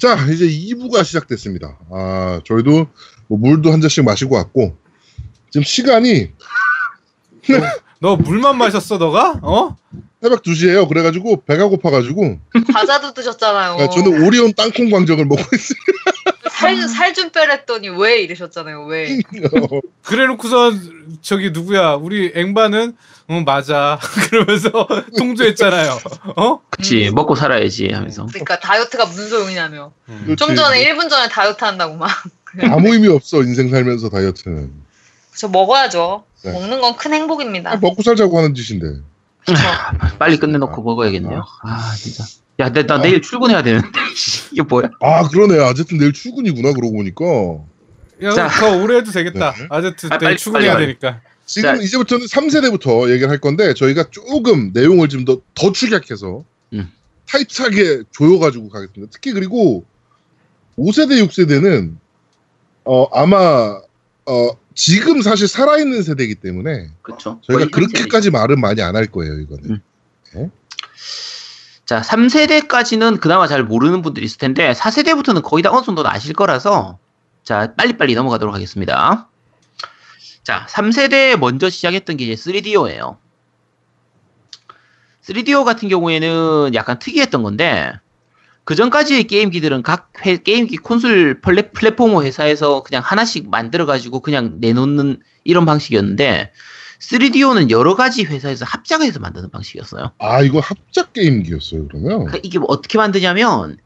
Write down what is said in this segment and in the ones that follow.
자, 이제 2부가 시작됐습니다. 아, 저희도 뭐 물도 한 잔씩 마시고 왔고, 지금 시간이 너 물만 마셨어 너가? 어? 새벽 2시에요. 그래가지고 배가 고파가지고, 과자도 드셨잖아요. 아, 저는 오리온 땅콩 광정을 먹고 있어요. 살좀 빼랬더니 왜 이러셨잖아요. 왜? 그래놓고선 저기 누구야 우리 앵바는 응 맞아 그러면서 통조했잖아요. 어? 그치 먹고 살아야지 하면서 그러니까 다이어트가 무슨 소용이냐며. 음. 좀 전에 1분 전에 다이어트 한다고 막. 아무 의미 없어, 인생 살면서 다이어트는. 저 먹어야죠. 네. 먹는 건 큰 행복입니다. 아, 먹고 살자고 하는 짓인데. 아, 빨리 끝내놓고 먹어야겠네요. 아 진짜. 야, 나, 나 내일 출근해야 되는데 이게 뭐야? 아, 그러네. 어쨌든 내일 출근이구나, 그러고 보니까. 야, 자. 더 오래 해도 되겠다. 네. 아제트 아, 내일 빨리, 출근해야 빨리, 되니까. 지금 자. 이제부터는 3세대부터 얘기를 할 건데, 저희가 조금 내용을 좀 더, 더 축약해서, 음. 타이트하게 조여가지고 가겠습니다. 특히 그리고 5세대, 6세대는, 어, 아마, 어, 지금 사실 살아있는 세대이기 때문에, 그렇죠. 저희가 그렇게까지 말은 많이 안 할 거예요, 이거는. 음. 자, 3세대까지는 그나마 잘 모르는 분들이 있을 텐데 4세대부터는 거의 다 어느 정도 아실 거라서 자, 빨리빨리 넘어가도록 하겠습니다. 자, 3세대 먼저 시작했던 게 이제 3DO예요. 3DO 같은 경우에는 약간 특이했던 건데 그 전까지의 게임기들은 각 회- 게임기 콘솔 플랫, 플랫포머 회사에서 그냥 하나씩 만들어 가지고 그냥 내놓는 이런 방식이었는데 3DO는 여러 가지 회사에서 합작해서 만드는 방식이었어요. 아, 이거 합작 게임기였어요, 그러면? 그러니까 이게 뭐 어떻게 만드냐면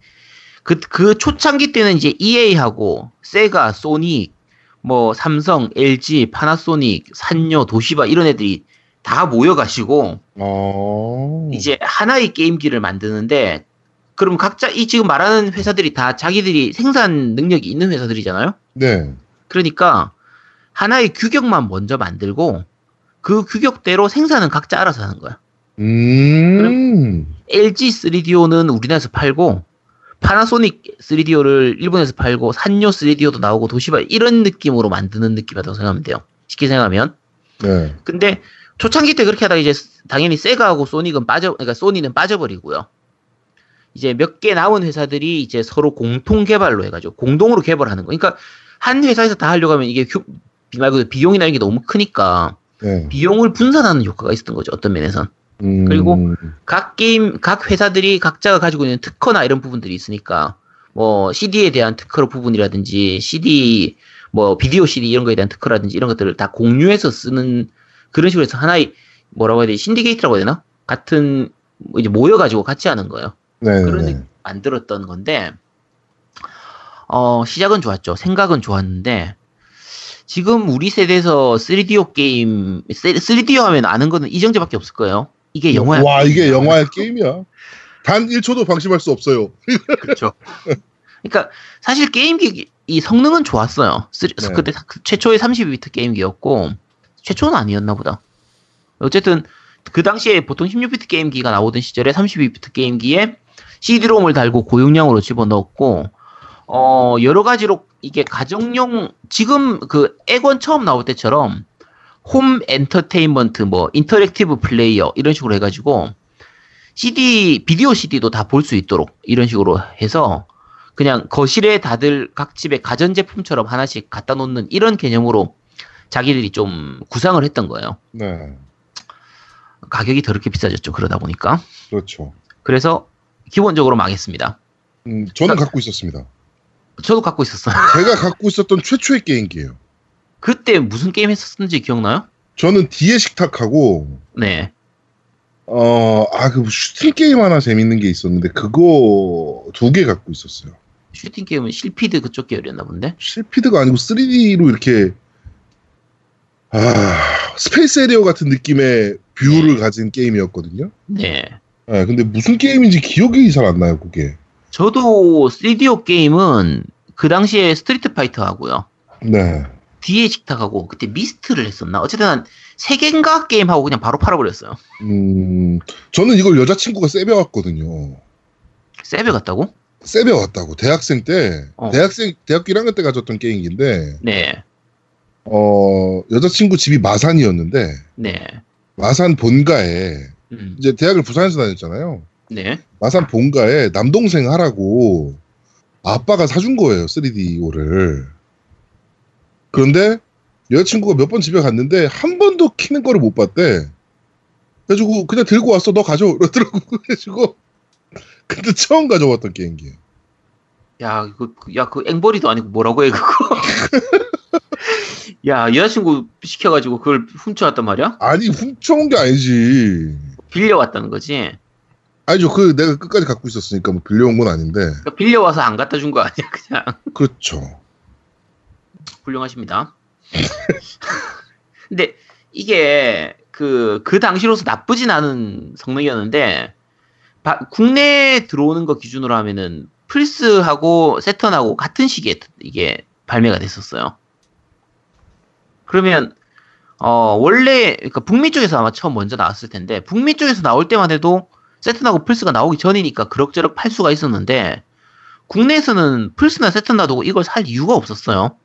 그, 그 초창기 때는 이제 EA하고 세가, 소니, 뭐 삼성, LG, 파나소닉, 산요, 도시바 이런 애들이 다 모여가지고 어. 이제 하나의 게임기를 만드는데 그럼 각자 이 지금 말하는 회사들이 다 자기들이 생산 능력이 있는 회사들이잖아요. 네. 그러니까 하나의 규격만 먼저 만들고 그 규격대로 생산은 각자 알아서 하는 거야. 음. LG 3DO는 우리나라에서 팔고 파나소닉 3DO를 일본에서 팔고 산요 3DO도 나오고 도시바 이런 느낌으로 만드는 느낌이라고 생각하면 돼요. 쉽게 생각하면. 네. 근데 초창기 때 그렇게 하다가 이제 당연히 세가하고 소닉은 빠져 그러니까 소니는 빠져버리고요. 이제 몇 개 남은 회사들이 이제 서로 공통 개발로 해가지고 공동으로 개발하는 거. 그러니까 한 회사에서 다 하려고 하면 이게 휴, 말고 비용이나 이런 게 너무 크니까 네. 비용을 분산하는 효과가 있었던 거죠. 어떤 면에선. 음. 그리고 각 게임, 각 회사들이 각자가 가지고 있는 특허나 이런 부분들이 있으니까, 뭐, CD에 대한 특허 부분이라든지, CD, 뭐, 비디오 CD 이런 거에 대한 특허라든지 이런 것들을 다 공유해서 쓰는 그런 식으로 해서 하나의, 뭐라고 해야 되지, 신디게이트라고 해야 되나? 같은, 뭐 이제 모여가지고 같이 하는 거예요. 네. 그런 네. 만들었던 건데, 어, 시작은 좋았죠. 생각은 좋았는데, 지금 우리 세대에서 3DO 게임, 3DO 하면 아는 거는 이정재밖에 없을 거예요. 이게 영화야. 와, 이게 영화의 게임이야. 단 1초도 방심할 수 없어요. 그렇죠. 그러니까 사실 게임기 이 성능은 좋았어요. three- 네. 그때 사- 최초의 32비트 게임기였고 최초는 아니었나 보다. 어쨌든 그 당시에 보통 16비트 게임기가 나오던 시절에 32비트 게임기에 CD롬을 달고 고용량으로 집어넣었고 어 여러 가지로 이게 가정용 지금 그 엑원 처음 나올 때처럼 home entertainment 뭐 interactive player 이런 식으로 해가지고 CD 비디오 CD도 다 볼 수 있도록 이런 식으로 해서 그냥 거실에 다들 각 집에 가전제품처럼 하나씩 갖다 놓는 이런 개념으로 자기들이 좀 구상을 했던 거예요. 네. 가격이 더럽게 비싸졌죠. 그러다 보니까. 그렇죠. 그래서 기본적으로 망했습니다. 음, 저는 갖고 있었습니다. 저도 갖고 있었어요. 제가 갖고 있었던 최초의 게임기예요. 그때 무슨 게임 했었는지 기억나요? 저는 D의 식탁하고 네. 어, 아, 그 슈팅 게임 하나 재밌는 게 있었는데 그거 두 개 갖고 있었어요. 슈팅 게임은 실피드 그쪽 계열이었나 본데. 실피드가 아니고 3D로 이렇게 아, 스페이스 해리어 같은 느낌의 뷰를 가진 게임이었거든요. 네. 아, 근데 무슨 게임인지 기억이 잘 안 나요, 그게. 저도 3DO 게임은 그 당시에 스트리트 파이터 하고요. 네. D의 식탁하고 그때 미스트를 했었나? 어쨌든 한 세 개인가 게임 하고 그냥 바로 팔아버렸어요. 음, 저는 이걸 여자친구가 쌔벼 왔거든요. 쌔벼 갔다고? 쌔벼 왔다고. 대학생 때, 어. 대학생, 대학교 1학년 때 가졌던 게임기인데, 네. 어, 여자친구 집이 마산이었는데, 네. 마산 본가에, 음, 이제 대학을 부산에서 다녔잖아요. 네. 마산 본가에 남동생 하라고 아빠가 사준 거예요 3DO를. 그런데 여자친구가 몇 번 집에 갔는데 한 번도 키는 거를 못 봤대. 그래가지고 그냥 들고 왔어 너 가져 그러더라고 그래가지고 근데 처음 가져왔던 게임기예요. 야, 그, 그- 야, 그 앵벌이도 아니고 뭐라고 해, 그거. 야, 여자친구 시켜가지고 그걸 훔쳐왔단 말이야? 아니 훔쳐온 게 아니지. 빌려왔다는 거지. 아니죠 그 내가 끝까지 갖고 있었으니까 뭐 빌려온 건 아닌데 그러니까 빌려와서 안 갖다 준 거 아니야, 그냥. 그렇죠. 훌륭하십니다. 근데 이게 그, 그 당시로서 나쁘진 않은 성능이었는데, 바- 국내에 들어오는 거 기준으로 하면은 플스하고 세턴하고 같은 시기에 이게 발매가 됐었어요. 그러면, 어, 원래, 그러니까 북미 쪽에서 아마 처음 먼저 나왔을 텐데, 북미 쪽에서 나올 때만 해도 세턴하고 플스가 나오기 전이니까 그럭저럭 팔 수가 있었는데, 국내에서는 플스나 놔두고 이걸 살 이유가 없었어요.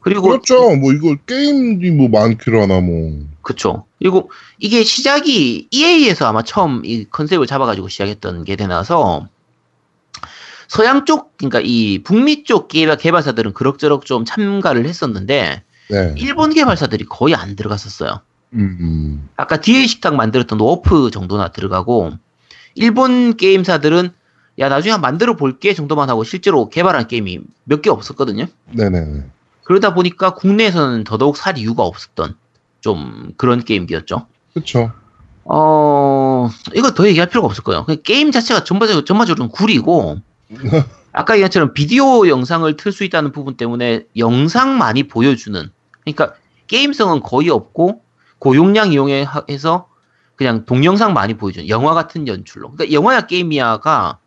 그리고 그렇죠. 뭐 이거 게임이 뭐 많기라나 뭐. 그쵸. 그리고 이게 시작이 EA에서 아마 처음 이 컨셉을 잡아가지고 시작했던 게 되나서 서양 쪽, 그러니까 이 북미 쪽 개발, 개발사들은 그럭저럭 좀 참가를 했었는데 네. 일본 개발사들이 거의 안 들어갔었어요. 음. 아까 D의 식탁 만들었던 워프 정도나 들어가고 일본 게임사들은 야 나중에 한번 만들어 볼게 정도만 하고 실제로 개발한 게임이 몇 개 없었거든요. 네네네. 그러다 보니까 국내에서는 더더욱 살 이유가 없었던 좀 그런 게임기였죠. 그렇죠. 어, 이거 더 얘기할 필요가 없을 거예요. 게임 자체가 전반적으로, 전반적으로 구리고, 아까 얘기한 것처럼 비디오 영상을 틀 수 있다는 부분 때문에 영상 많이 보여주는, 그러니까 게임성은 거의 없고, 고용량 이용해서 그냥 동영상 많이 보여주는 영화 같은 연출로. 그러니까 영화야 게임이야가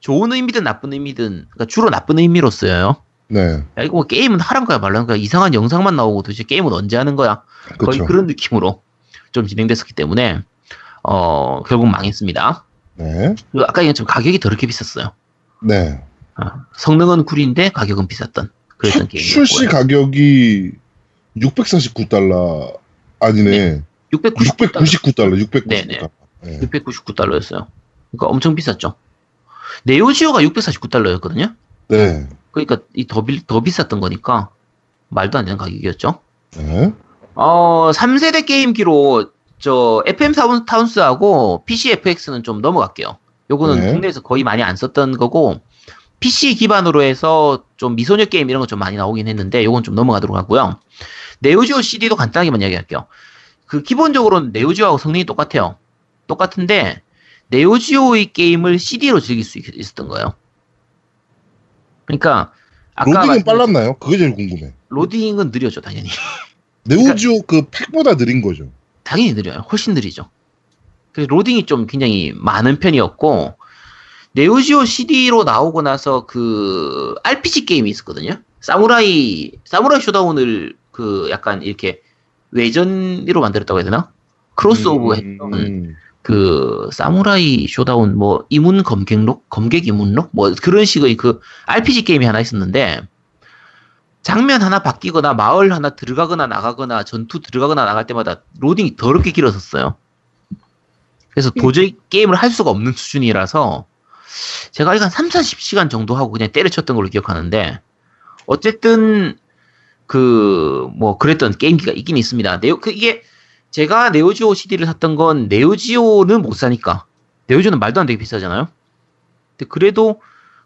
좋은 의미든 나쁜 의미든, 그러니까 주로 나쁜 의미로 쓰여요. 네. 야, 이거 뭐 게임은 하란 거야 말란 거야 이상한 영상만 나오고 도대체 게임은 언제 하는 거야 거의 그렇죠. 그런 느낌으로 좀 진행됐었기 때문에 어 결국 망했습니다. 네. 그리고 아까 얘기했지만 가격이 더럽게 비쌌어요. 네. 어, 성능은 구리인데 가격은 비쌌던 그랬던 첫 게임이었고요. 출시 가격이 649달러 아니네. 699 달러, 699달러. 699달러. 네네. 네. 699달러였어요. 그러니까 엄청 비쌌죠. 네오지오가 649달러였거든요. 네. 그러니까 이게 더 비쌌던 거니까 말도 안 되는 가격이었죠. 네. 어, 3세대 게임기로 저 FM 사운- 타운스하고 PC FX는 좀 넘어갈게요. 요거는 네. 국내에서 거의 많이 안 썼던 거고 PC 기반으로 해서 좀 미소녀 게임 이런 거 좀 많이 나오긴 했는데 요건 좀 넘어가도록 하고요. 네오지오 CD도 간단하게만 이야기할게요. 그 기본적으로는 네오지오하고 성능이 똑같아요. 똑같은데 네오지오의 게임을 CD로 즐길 수 있- 있었던 거예요. 그러니까 아까 로딩은 빨랐나요? 그게 제일 궁금해. 로딩은 느려져 당연히. 네오지오 그 팩보다 느린 거죠. 당연히 느려요. 훨씬 느리죠. 그래서 로딩이 좀 굉장히 많은 편이었고, 네오지오 CD로 나오고 나서 그 RPG 게임이 있었거든요. 사무라이, 사무라이 쇼다운을 그 약간 이렇게 외전으로 만들었다고 해야 되나? 크로스오버 했던 음. 그 사무라이 쇼다운 뭐 이문 검객록, 검객 이문록 뭐 그런 식의 그 RPG 게임이 하나 있었는데 장면 하나 바뀌거나 마을 하나 들어가거나 나가거나 전투 들어가거나 나갈 때마다 로딩이 더럽게 길었었어요. 그래서 도저히 게임을 할 수가 없는 수준이라서 제가 이거 한 3, 40시간 정도 하고 그냥 때려쳤던 걸로 기억하는데 어쨌든 그 뭐 그랬던 게임기가 있긴 있습니다. 네오 그 이게 제가 네오지오 CD를 샀던 건 네오지오는 못 사니까 네오지오는 말도 안 되게 비싸잖아요. 근데 그래도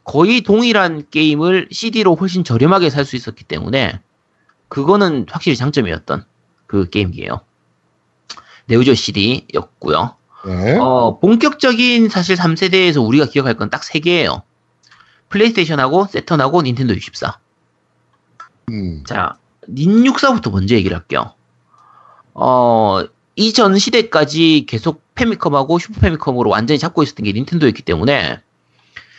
거의 동일한 게임을 CD로 훨씬 저렴하게 살 수 있었기 때문에 그거는 확실히 장점이었던 그 게임기예요. 네오지오 CD였고요. 네. 어, 본격적인 사실 3세대에서 우리가 기억할 건 딱 3개예요. 플레이스테이션하고 세턴하고 닌텐도 64. 음. 자, 닌64부터 먼저 얘기를 할게요. 어, 이전 시대까지 계속 페미컴하고 슈퍼 페미컴으로 완전히 잡고 있었던 게 닌텐도였기 때문에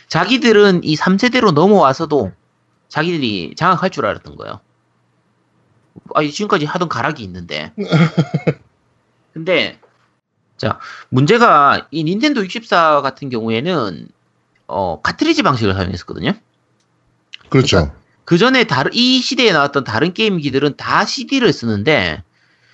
자기들은 이 3세대로 넘어와서도 자기들이 장악할 줄 알았던 거예요. 아, 지금까지 하던 가락이 있는데. 근데, 자, 문제가 이 닌텐도 64 같은 경우에는, 어, 카트리지 방식을 사용했었거든요. 그렇죠. 그 전에 다른 이 시대에 나왔던 다른 게임기들은 다 CD를 쓰는데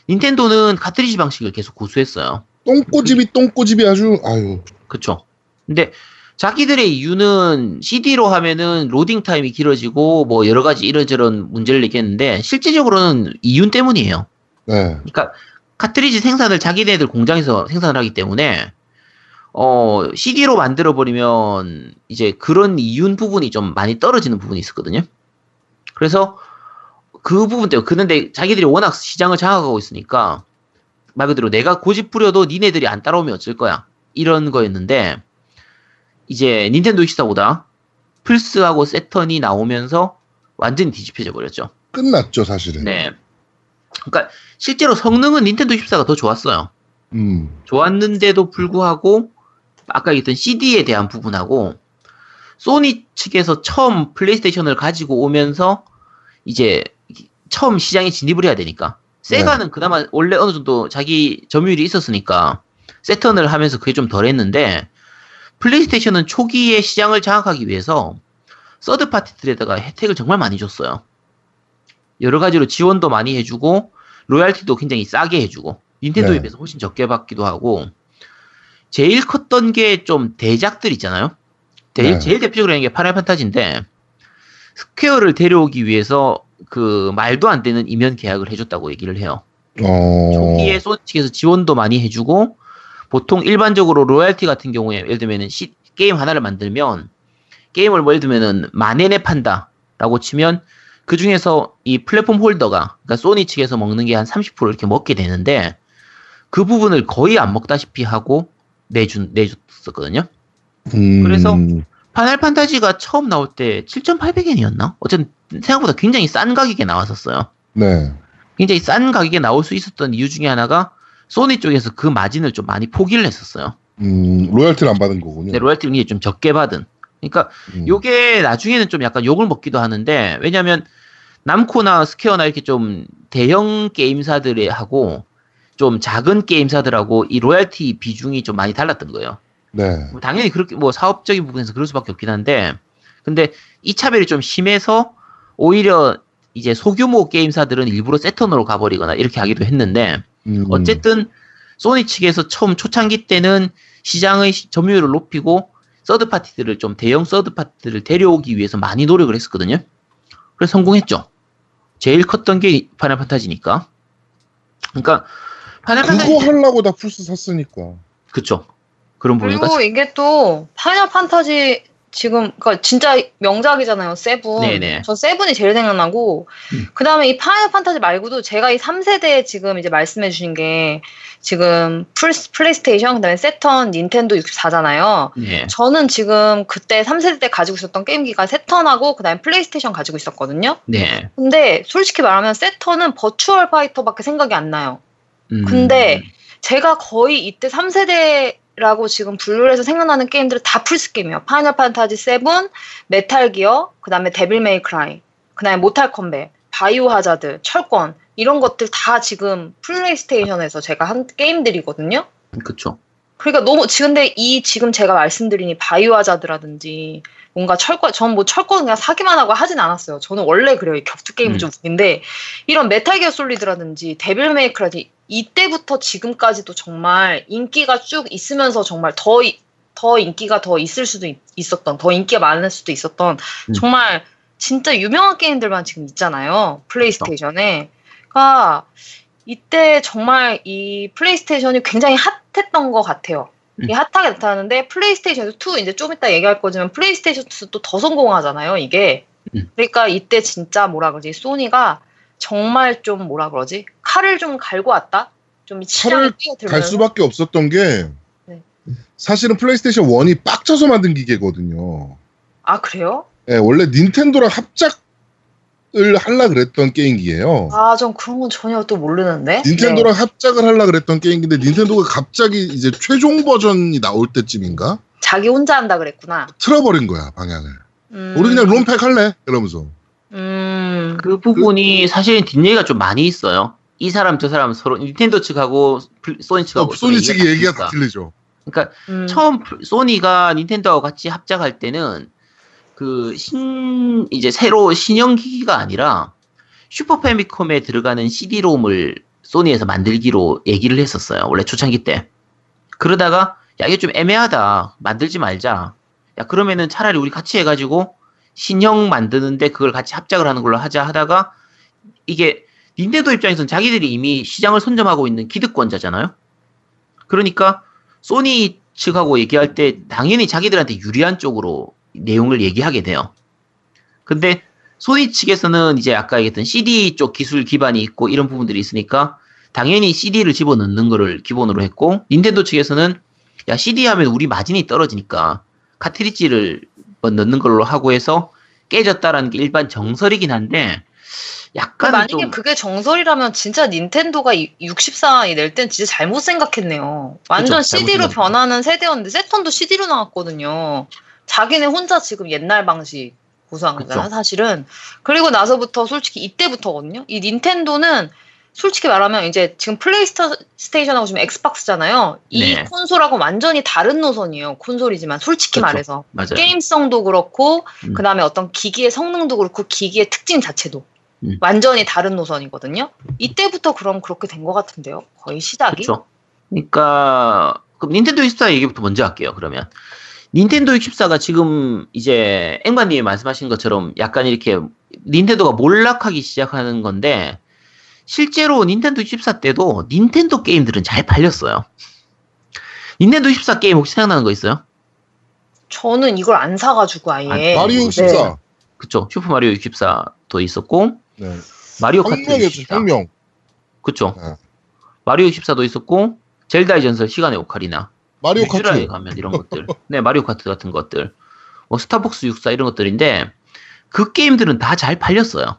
닌텐도는 카트리지 방식을 계속 고수했어요. 똥꼬집이 똥꼬집이 아주 아유. 그쵸? 근데 자기들의 이유는 CD로 하면은 로딩 타임이 길어지고 뭐 여러 가지 이런저런 문제를 얘기했는데 실질적으로는 이윤 때문이에요. 네. 그러니까 카트리지 생산을 자기네들 공장에서 생산을 하기 때문에 어 CD로 만들어 버리면 이제 그런 이윤 부분이 좀 많이 떨어지는 부분이 있었거든요. 그래서 그 부분 때문에 그런데 자기들이 워낙 시장을 장악하고 있으니까 말 그대로 내가 고집 부려도 니네들이 안 따라오면 어쩔 거야 이런 거였는데 이제 닌텐도 64보다 플스하고 세턴이 나오면서 완전히 뒤집혀져 버렸죠. 끝났죠, 사실은. 네. 그러니까 실제로 성능은 닌텐도 64가 더 좋았어요. 음. 좋았는데도 불구하고 아까 얘기했던 CD에 대한 부분하고 소니 측에서 처음 플레이스테이션을 가지고 오면서 이제 처음 시장에 진입을 해야 되니까 세가는 그나마 원래 어느 정도 자기 점유율이 있었으니까 세턴을 하면서 그게 좀 덜했는데 플레이스테이션은 초기에 시장을 장악하기 위해서 서드 파티들에다가 혜택을 정말 많이 줬어요. 여러 가지로 지원도 많이 해주고 로얄티도 굉장히 싸게 해주고 닌텐도에 네. 비해서 훨씬 적게 받기도 하고 제일 컸던 게 좀 대작들 있잖아요. 제일, 네. 제일 대표적으로 하는 게 파이널 판타지인데 스퀘어를 데려오기 위해서 그 말도 안 되는 이면 계약을 해줬다고 얘기를 해요. 어. 초기에 소니 측에서 지원도 많이 해주고 보통 일반적으로 로얄티 같은 경우에 예를 들면은 시- 게임 하나를 만들면 게임을 뭐 예를 들면은 만 엔에 판다라고 치면 그 중에서 이 플랫폼 홀더가 그러니까 소니 측에서 먹는 게 한 30% 이렇게 먹게 되는데 그 부분을 거의 안 먹다시피 하고 내준 내줬었거든요. 음. 그래서 파넬 판타지가 처음 나올 때 7,800엔이었나? 어쨌든 생각보다 굉장히 싼 가격에 나왔었어요. 네. 굉장히 싼 가격에 나올 수 있었던 이유 중에 하나가 소니 쪽에서 그 마진을 좀 많이 포기를 했었어요. 음, 로열티를 안 받은 거군요. 근데 로얄티를 굉장히 좀 적게 받은. 그러니까 음. 요게 나중에는 좀 약간 욕을 먹기도 하는데 왜냐면 남코나 스퀘어나 이렇게 좀 대형 게임사들이 하고 좀 작은 게임사들하고 이 로얄티 비중이 좀 많이 달랐던 거예요. 네. 뭐 당연히 그렇게 뭐 사업적인 부분에서 그럴 수밖에 없긴 한데 근데 이 차별이 좀 심해서 오히려 이제 소규모 게임사들은 일부러 새턴으로 가버리거나 이렇게 하기도 했는데 음. 어쨌든 소니 측에서 처음 초창기 때는 시장의 시- 점유율을 높이고 서드 파티들을 좀 대형 서드 파티들을 데려오기 위해서 많이 노력을 했었거든요. 그래서 성공했죠. 제일 컸던 게 파이널 판타지니까. 그러니까 파이널 판타지 그거 하려고 다 플스 샀으니까. 그쵸. 그런 부분이니까 그리고 이게 또 파이널 판타지 지금 그러니까 진짜 명작이잖아요. 세븐. 네네. 전 세븐이 제일 생각나고 음. 그다음에 이 파이널 판타지 말고도 제가 이 3세대 지금 이제 말씀해 주신 게 지금 플, 플레이스테이션 그다음에 새턴, 닌텐도 64잖아요. 네. 저는 지금 그때 3세대 때 가지고 있었던 게임기가 새턴하고 그다음에 플레이스테이션 가지고 있었거든요. 네. 근데 솔직히 말하면 새턴은 버추어 파이터밖에 생각이 안 나요. 음, 근데 제가 거의 이때 3세대 라고 지금 해서 생각나는 게임들은 다 플스 게임이에요. 파이널 판타지 7, 메탈 기어, 그 다음에 데빌 메이 크라이, 그 다음에 모탈 컴뱃, 바이오 하자드, 철권, 이런 것들 다 지금 플레이스테이션에서 제가 한 게임들이거든요. 그쵸. 그러니까 너무 지금 근데 이 지금 제가 말씀드린 이 바이오 하자드라든지 뭔가 철권 전 뭐 철권 그냥 사기만 하고 하진 않았어요. 저는 원래 그래요. 이 격투 게임이 음. 좀 웃긴데 이런 메탈 기어 솔리드라든지 데빌 메이 크라이라든지 이때부터 지금까지도 정말 인기가 쭉 있으면서 정말 더, 이- 더 인기가 더 있을 수도 있, 었던더 인기가 많을 수도 있었던 음. 정말 진짜 유명한 게임들만 지금 있잖아요. 플레이스테이션에. 그러니까 이때 정말 이 플레이스테이션이 굉장히 hot했던 것 같아요. 음. 이게 hot하게 나타나는데 플레이스테이션 2 이제 좀 이따 얘기할 거지만 플레이스테이션 2도 더 성공하잖아요. 이게. 음. 그러니까 이때 진짜 뭐라 그러지 소니가 정말 좀 뭐라 그러지 칼을 좀 갈고 왔다. 좀 칼을 갈 수밖에 없었던 게 네. 사실은 플레이스테이션 1이 빡쳐서 만든 기계거든요. 아 그래요? 예, 원래 닌텐도랑 합작 을 하려 그랬던 게임기예요. 아 전 그런 건 전혀 또 모르는데. 닌텐도랑 네. 합작을 하려 그랬던 게임인데 닌텐도가 갑자기 이제 최종 버전이 나올 때쯤인가 자기 혼자 한다 그랬구나. 틀어버린 거야 방향을. 음, 우리 그냥 롬팩 할래 이러면서. 음. 그 부분이 사실은 뒷얘기가 좀 많이 있어요. 이 사람 저 사람 서로 닌텐도 측하고 플- 소니 측하고 어, 소니 측이 얘기가. 다 틀리죠. 그러니까 음. 처음 플- 소니가 닌텐도하고 같이 합작할 때는 그 신 이제 새로 신형 기기가 아니라 슈퍼 패미컴에 들어가는 CD롬을 소니에서 만들기로 얘기를 했었어요. 원래 초창기 때. 그러다가 야 이게 좀 애매하다. 만들지 말자. 야 그러면은 차라리 우리 같이 해가지고 신형 만드는데 그걸 같이 합작을 하는 걸로 하자 하다가 이게 닌텐도 입장에서는 자기들이 이미 시장을 선점하고 있는 기득권자잖아요. 그러니까 소니 측하고 얘기할 때 당연히 자기들한테 유리한 쪽으로 내용을 얘기하게 돼요. 근데 소니 측에서는 이제 아까 얘기했던 CD 쪽 기술 기반이 있고 이런 부분들이 있으니까 당연히 CD를 집어넣는 거를 기본으로 했고 닌텐도 측에서는 야 CD 하면 우리 마진이 떨어지니까 카트리지를 뭐 넣는 걸로 하고 해서 깨졌다라는 게 일반 정설이긴 한데 약간 만약에 좀 그게 정설이라면 진짜 닌텐도가 64이 낼 땐 진짜 잘못 생각했네요. 완전 그쵸, CD로. 변하는 세대였는데 세턴도 CD로 나왔거든요. 자기네 혼자 지금 옛날 방식 고수한 거잖아요, 그쵸. 사실은. 그리고 나서부터 솔직히 이때부터거든요. 이 닌텐도는 솔직히 말하면 이제 지금 플레이스테이션하고 지금 엑스박스잖아요. 이 네. 콘솔하고 완전히 다른 노선이에요. 콘솔이지만 솔직히 그쵸. 말해서 맞아요. 게임성도 그렇고 음. 그다음에 어떤 기기의 성능도 그렇고 기기의 특징 자체도 음. 완전히 다른 노선이거든요. 이때부터 그럼 그렇게 된 것 같은데요. 거의 시작이. 그렇죠. 그러니까 그럼 닌텐도 64 얘기부터 먼저 할게요. 그러면 닌텐도 64가 지금 이제 앵바님이 말씀하신 것처럼 약간 이렇게 닌텐도가 몰락하기 시작하는 건데 실제로 닌텐도 64 때도 닌텐도 게임들은 잘 팔렸어요. 닌텐도 64 게임 혹시 생각나는 거 있어요? 저는 이걸 안 사가지고 아예. 아, 마리오 네. 64. 그쵸. 슈퍼마리오 64도 있었고 네. 마리오 카트 혁명이었죠, 64. 혁명. 그쵸. 네. 마리오 64도 있었고 젤다의 전설 시간의 오카리나 마리오 카트. 가면 이런 것들. 네, 마리오 카트 같은 것들. 뭐 스타폭스 64 이런 것들인데 그 게임들은 다 잘 팔렸어요.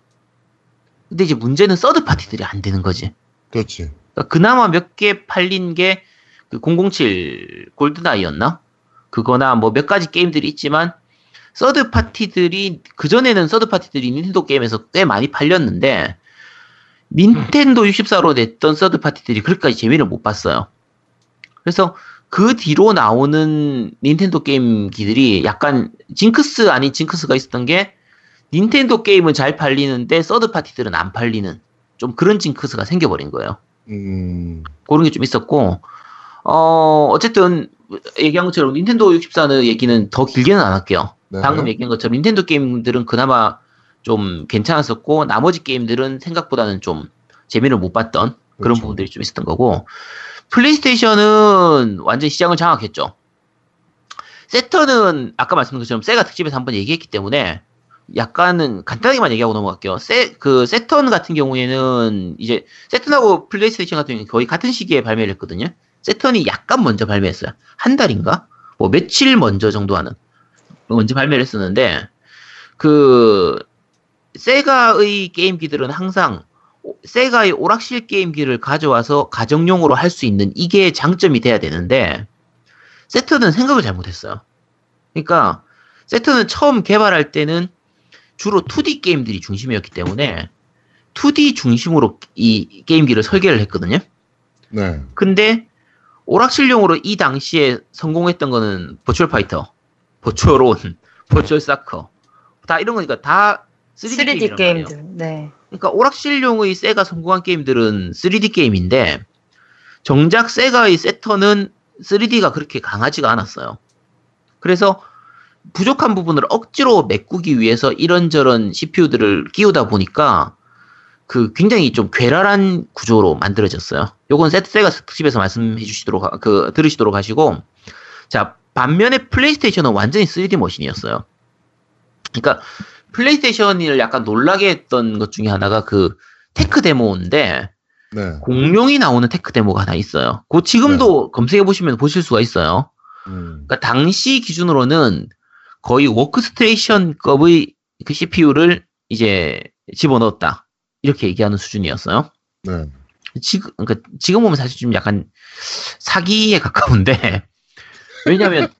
근데 이제 문제는 서드 파티들이 안 되는 거지. 그렇지. 그러니까 그나마 몇 개 팔린 게 그 007 골든아이였나? 그거나 뭐 몇 가지 게임들이 있지만 third party들이 그 전에는 third party들이 닌텐도 게임에서 꽤 많이 팔렸는데 닌텐도 64로 냈던 third party들이 그렇게까지 재미를 못 봤어요. 그래서 그 뒤로 나오는 닌텐도 게임기들이 약간 징크스 아닌 징크스가 있었던 게 닌텐도 게임은 잘 팔리는데 third party들은 안 팔리는 좀 그런 징크스가 생겨버린 거예요. 음. 그런 게 좀 있었고, 어, 어쨌든, 얘기한 것처럼 닌텐도 64는 얘기는 더 길게는 안 할게요. 네. 방금 얘기한 것처럼 닌텐도 게임들은 그나마 좀 괜찮았었고, 나머지 게임들은 생각보다는 좀 재미를 못 봤던 그런 그렇죠. 부분들이 좀 있었던 거고, 플레이스테이션은 완전 시장을 장악했죠. 세터는 아까 말씀드린 것처럼 세가 특집에서 한번 얘기했기 때문에 약간은 간단하게만 얘기하고 넘어갈게요. 세, 그 세턴 같은 경우에는 이제 세턴하고 플레이스테이션 같은 경우는 거의 같은 시기에 발매를 했거든요. 세턴이 약간 먼저 발매했어요. 한 달인가? 뭐 며칠 먼저 정도 하는 먼저 발매를 했었는데 그 세가의 게임기들은 항상 오- 세가의 오락실 게임기를 가져와서 가정용으로 할 수 있는 이게 장점이 돼야 되는데 세턴은 생각을 잘못했어요. 그러니까 세턴은 처음 개발할 때는 주로 2D 게임들이 중심이었기 때문에 2D 중심으로 이 게임기를 설계를 했거든요. 네. 근데 오락실용으로 이 당시에 성공했던 거는 버추얼 파이터, 버추얼 온, 버추얼 사커 다 이런 거니까 다 3D, 3D 게임이란 말이에요. 게임들. 네. 그러니까 오락실용의 세가 성공한 게임들은 3D 게임인데 정작 세가의 새턴은 3D가 그렇게 강하지가 않았어요. 그래서 부족한 부분을 억지로 메꾸기 위해서 이런저런 CPU들을 끼우다 보니까 그 굉장히 좀 괴랄한 구조로 만들어졌어요. 요건 세- 세가 특집에서 말씀해 주시도록 하- 그 들으시도록 하시고 자 반면에 플레이스테이션은 완전히 3D 머신이었어요. 그러니까 플레이스테이션을 약간 놀라게 했던 것 중에 하나가 그 tech demo인데 네. 공룡이 나오는 tech demo가 하나 있어요. 그 지금도 검색해 보시면 보실 수가 있어요. 음. 그러니까 당시 기준으로는 거의 워크스테이션급의 그 CPU를 이제 집어넣었다 이렇게 얘기하는 수준이었어요. 네. 지금 그러니까 지금 보면 사실 좀 약간 사기에 가까운데 왜냐하면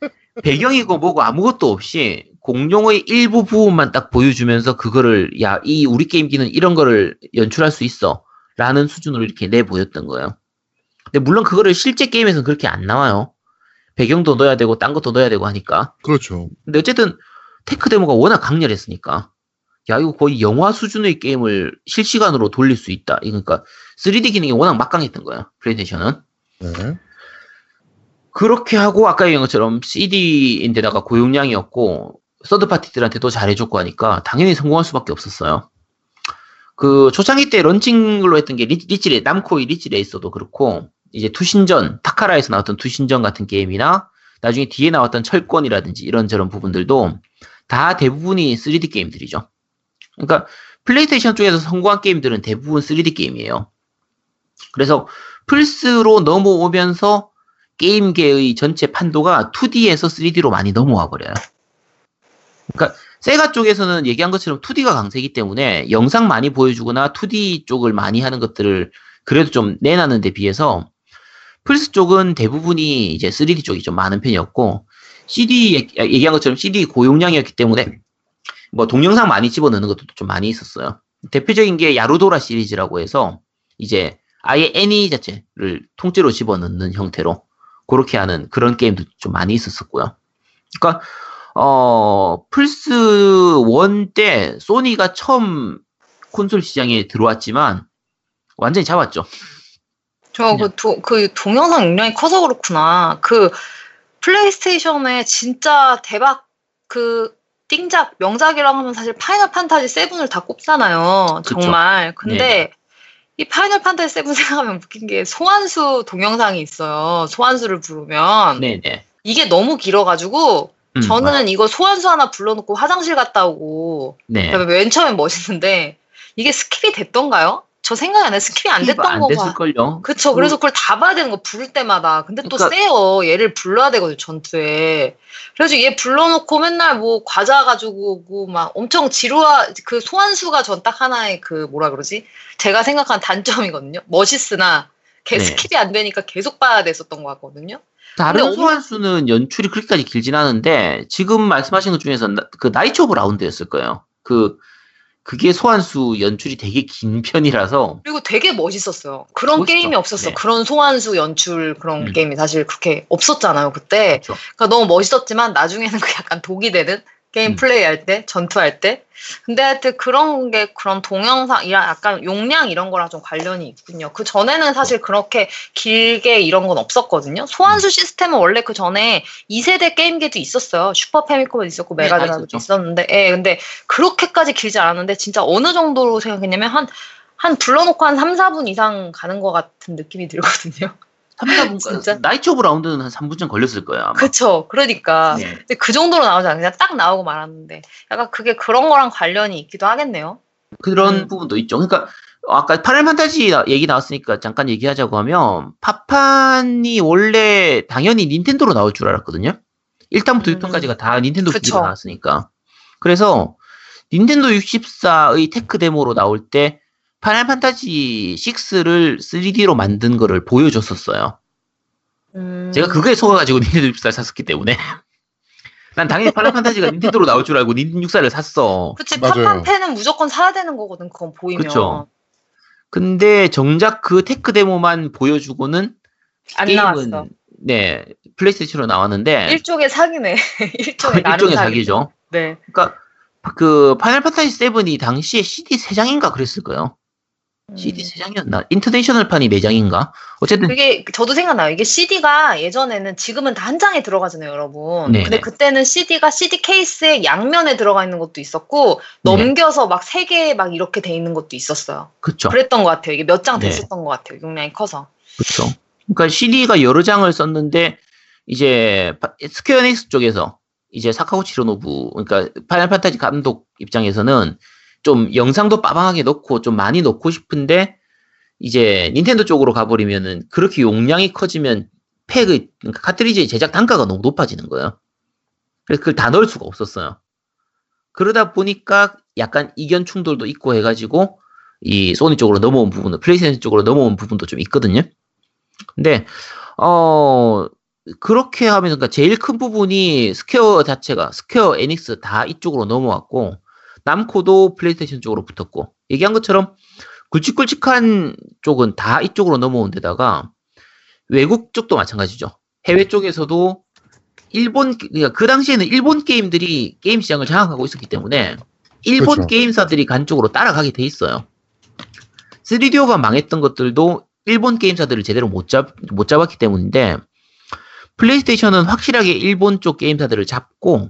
배경이고 뭐고 아무것도 없이 공룡의 일부 부분만 딱 보여주면서 그거를 야 이 우리 게임기는 이런 거를 연출할 수 있어라는 수준으로 이렇게 내 보였던 거예요. 근데 물론 그거를 실제 게임에서는 그렇게 안 나와요. 배경도 넣어야 되고 딴 것도 넣어야 되고 하니까. 그렇죠. 근데 어쨌든 tech demo가 워낙 강렬했으니까 야 이거 거의 영화 수준의 게임을 실시간으로 돌릴 수 있다. 그러니까 3D 기능이 워낙 막강했던 거예요. 플레이스테이션은. 네. 그렇게 하고 아까 얘기한 것처럼 CD인데다가 고용량이었고 third party들한테도 잘해줬고 하니까 당연히 성공할 수밖에 없었어요. 그 초창기 때 launching으로 했던 게 리, 릿지 레 남코의 릿지 레이서도 그렇고 이제 투신전 타카라에서 나왔던 투신전 같은 게임이나 나중에 뒤에 나왔던 철권이라든지 이런저런 부분들도 다 대부분이 3D 게임들이죠. 그러니까 플레이스테이션 쪽에서 성공한 게임들은 대부분 3D 게임이에요. 그래서 플스로 넘어오면서 게임계의 전체 판도가 2D에서 3D로 많이 넘어와 버려요. 그러니까 세가 쪽에서는 얘기한 것처럼 2D가 강세기 때문에 영상 많이 보여주거나 2D 쪽을 많이 하는 것들을 그래도 좀 내놨는 데 비해서 플스 쪽은 대부분이 이제 3D 쪽이 좀 많은 편이었고 CD 얘기- 얘기한 것처럼 CD 고용량이었기 때문에 뭐 동영상 많이 집어넣는 것도 좀 많이 있었어요. 대표적인 게 야루도라 시리즈라고 해서 이제 아예 애니 자체를 통째로 집어넣는 형태로 그렇게 하는 그런 게임도 좀 많이 있었었고요. 그러니까 어 플스 1 때 소니가 처음 콘솔 시장에 들어왔지만 완전히 잡았죠. 저그 그 동영상 용량이 커서 그렇구나. 그 플레이스테이션에 진짜 대박 그 띵작 명작이라고 하면 사실 파이널 판타지 7을 다 꼽잖아요. 그쵸. 정말. 근데 이 파이널 판타지 7 생각하면 웃긴 게 소환수 동영상이 있어요. 소환수를 부르면 네네. 이게 너무 길어가지고 음, 저는 이거 소환수 하나 불러놓고 화장실 갔다 오고 네. 맨 처음엔 멋있는데 이게 skip이 됐던가요? 저 생각이 안 나요. skip이 안 됐던 안거 봐. 됐을걸요. 그쵸. 그래서 그걸 다 봐야 되는 거 부를 때마다. 근데 또 그러니까- 세요. 얘를 불러야 되거든요, 전투에. 그래서 얘 불러놓고 맨날 뭐 과자 가지고 오고 막 엄청 지루하, 그 소환수가 전 딱 하나의 그 뭐라 그러지? 제가 생각한 단점이거든요. 멋있으나 걔 네. skip이 안 되니까 계속 봐야 됐었던 것 같거든요. 다른 소환수는 연출이 그렇게까지 길진 않은데 지금 말씀하신 것 중에서 나- 그 나이트 오브 라운드였을 거예요. 그 그게 소환수 연출이 되게 긴 편이라서 그리고 되게 멋있었어요. 그런 멋있죠. 게임이 없었어. 네. 그런 소환수 연출 그런 음. 게임이 사실 그렇게 없었잖아요, 그때. 그렇죠. 그러니까 너무 멋있었지만 나중에는 그 약간 독이 되는 게임 음. 플레이할 때, 전투할 때. 근데 하여튼 그런 게 그런 동영상, 이랑 약간 용량 이런 거랑 좀 관련이 있군요. 그 전에는 사실 그렇게 길게 이런 건 없었거든요. 음. 소환수 시스템은 원래 그 전에 2세대 게임기도 있었어요. 슈퍼 패미컴도 있었고 네, 다 있었죠. 있었는데, 예, 근데 그렇게까지 길지 않았는데 진짜 어느 정도로 생각했냐면 한 한 불러놓고 한 3, 4분 이상 가는 것 같은 느낌이 들거든요. 3, 4분 진짜? 나이트 오브 라운드는 한 3분쯤 걸렸을 거예요. 아마. 그쵸. 그러니까. 네. 근데 그 정도로 나오지 않아요. 그냥 딱 나오고 말았는데. 약간 그게 그런 거랑 관련이 있기도 하겠네요. 그런 음. 부분도 있죠. 그러니까 아까 파이널 판타지 나- 얘기 나왔으니까 잠깐 얘기하자고 하면 파판이 원래 당연히 닌텐도로 나올 줄 알았거든요. 1탄부터 음. 6탄까지가 다 닌텐도. 기기로 나왔으니까. 그래서 닌텐도 64의 tech demo로 나올 때 파이널 판타지 6를 3D로 만든 거를 보여줬었어요. 음. 제가 그거에 속아가지고 닌텐도 64를 샀었기 때문에. 난 당연히 파이널 판타지가 닌텐도로 나올 줄 알고 닌텐도 64를 샀어. 그치. 파판 팬은 무조건 사야 되는 거거든. 그건 보이면. 그쵸. 근데 정작 그 tech demo만 보여주고는 안 게임은 나왔어. 네 플레이스테이션으로 나왔는데 일종의 사기네. 일종의 일종의 사기. 사기죠. 네. 그러니까 그 파이널 판타지 7이 당시에 CD 3장인가 그랬을 거예요. 음. CD 3장이었나? international 판이 4장인가? 어쨌든 그게 저도 생각나요. 이게 CD가 예전에는 지금은 다 한 장에 들어가잖아요, 여러분. 네네. 근데 그때는 CD가 CD 케이스에 양면에 들어가 있는 것도 있었고 네. 넘겨서 막 세 개 막 이렇게 돼 있는 것도 있었어요. 그쵸. 그랬던 것 같아요. 이게 몇장 네. 됐었던 것 같아요. 용량이 커서. 그쵸. 그러니까 CD가 여러 장을 썼는데 이제 파- 스퀘어 에닉스 쪽에서 이제 사카구치 히로노부 그러니까 파이널 판타지 감독 입장에서는 좀 영상도 빠방하게 넣고 좀 많이 넣고 싶은데 이제 닌텐도 쪽으로 가버리면은 그렇게 용량이 커지면 팩의 그러니까 카트리지의 제작 단가가 너무 높아지는 거예요. 그래서 그걸 다 넣을 수가 없었어요. 그러다 보니까 약간 이견 충돌도 있고 해가지고 이 소니 쪽으로 넘어온 부분은 플레이스테이션 쪽으로 넘어온 부분도 좀 있거든요. 근데 어 그렇게 하면서 그러니까 제일 큰 부분이 스퀘어 자체가 스퀘어 에닉스 다 이쪽으로 넘어왔고 남코도 플레이스테이션 쪽으로 붙었고 얘기한 것처럼 굵직굵직한 쪽은 다 이쪽으로 넘어온 데다가 외국 쪽도 마찬가지죠. 해외 쪽에서도 일본 그러니까 그 당시에는 일본 게임들이 게임 시장을 장악하고 있었기 때문에 일본 그렇죠. 게임사들이 간 쪽으로 따라가게 돼 있어요. 3DO가 망했던 것들도 일본 게임사들을 제대로 못, 잡, 못 잡았기 때문인데 플레이스테이션은 확실하게 일본 쪽 게임사들을 잡고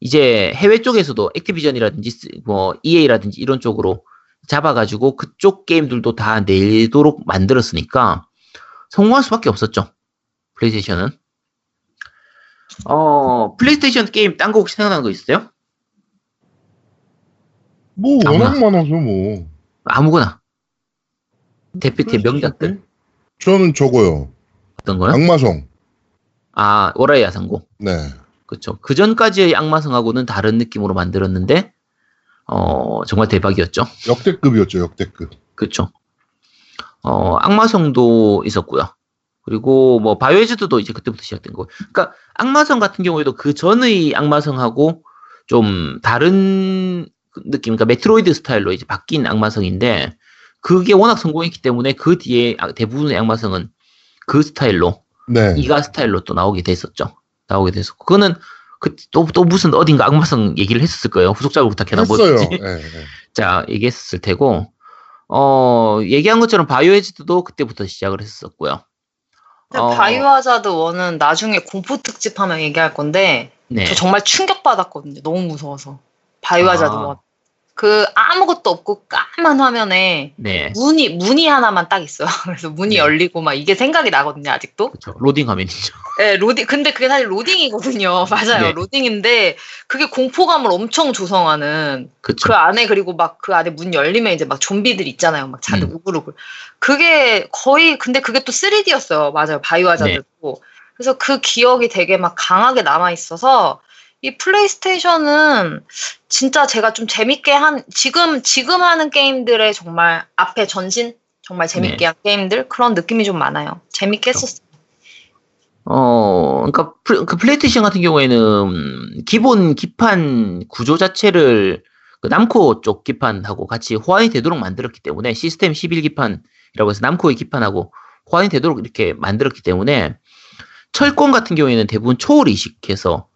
이제 해외 쪽에서도 액티비전이라든지 스- 뭐 EA라든지 이런 쪽으로 잡아가지고 그쪽 게임들도 다 내도록 만들었으니까 성공할 수밖에 없었죠. 플레이스테이션은. 어 플레이스테이션 게임 딴 거 혹시 생각나는 거 있어요? 뭐. 워낙 많아서 뭐. 아무거나 대표팀 명작들 저는 저거요. 어떤 거요? 악마성. 아 오라이 야상고. 네. 그렇죠. 그 전까지의 악마성하고는 다른 느낌으로 만들었는데 어 정말 대박이었죠. 역대급이었죠, 역대급. 그렇죠. 어 악마성도 있었고요. 그리고 뭐 바이오헤즈드도 이제 그때부터 시작된 거. 그러니까 악마성 같은 경우에도 그 전의 악마성하고 좀 다른 느낌, 그러니까 메트로이드 스타일로 이제 바뀐 악마성인데 그게 워낙 성공했기 때문에 그 뒤에 아- 대부분의 악마성은 그 스타일로 네. 이가 스타일로 또 나오게 됐었죠. 나오게 됐었고 그거는 그또또 무슨 어딘가 악마성 얘기를 했었을 거예요. 후속작을 부탁해나. 뭐지? 예, 예. 자 얘기했을 테고 어 얘기한 것처럼 바이오하자드도 그때부터 시작을 했었고요. 어, 바이오하자드 1은 나중에 공포 특집 하면 얘기할 건데 네. 저 정말 충격 받았거든요. 너무 무서워서. 바이오하자드 아. 1. 그 아무것도 없고 까만 화면에 네. 문이 문이 하나만 딱 있어요. 그래서 문이 네. 열리고 막 이게 생각이 나거든요. 아직도. 그렇죠. 로딩 화면이죠. 네, 로딩. 근데 그게 사실 로딩이거든요. 맞아요. 네. 로딩인데 그게 공포감을 엄청 조성하는 그렇죠. 그 안에 그리고 막 그 안에 문 열리면 이제 막 좀비들 있잖아요. 막 자드 음. 우글우글. 그게 거의 근데 그게 또 3D였어요. 맞아요. 바이오하자드도. 네. 그래서 그 기억이 되게 막 강하게 남아 있어서 이 플레이스테이션은 진짜 제가 좀 재밌게 한 지금 지금 하는 게임들의 정말 앞에 전신 정말 재밌게 네. 한 게임들 그런 느낌이 좀 많아요. 재밌게. 했었어요. 어, 그러니까 플- 그 플레이스테이션 같은 경우에는 기본 기판 구조 자체를 그 남코 쪽 기판하고 같이 호환이 되도록 만들었기 때문에 시스템 11 기판이라고 해서 남코의 기판하고 호환이 되도록 이렇게 만들었기 때문에 철권 같은 경우에는 대부분 초월 이식해서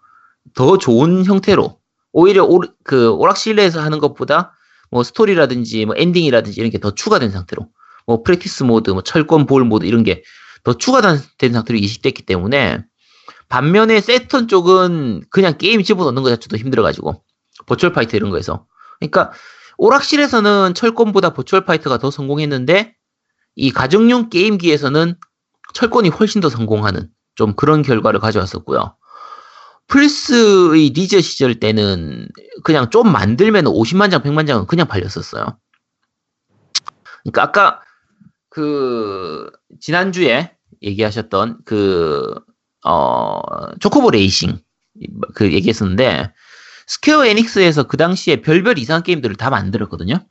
더 좋은 형태로 오히려 오, 그 오락실내에서 하는 것보다 뭐 스토리라든지 뭐 엔딩이라든지 이런 게 더 추가된 상태로 뭐 practice 모드, 뭐 철권 볼 모드 이런 게 더 추가된 상태로 이식됐기 때문에 반면에 세턴 쪽은 그냥 게임 집어넣는 것 자체도 힘들어가지고 버추얼 파이터 이런 거에서 그러니까 오락실에서는 철권보다 버추얼 파이터가 더 성공했는데 이 가정용 게임기에서는 철권이 훨씬 더 성공하는 좀 그런 결과를 가져왔었고요. 플스의 리즈 시절 때는 그냥 좀 만들면 50만 장, 100만 장은 그냥 팔렸었어요. 그러니까 아까 그 지난주에 얘기하셨던 그 어, 초코보 레이싱 그 얘기했었는데 스퀘어 에닉스에서 그 당시에 별별 이상한 게임들을 다 만들었거든요.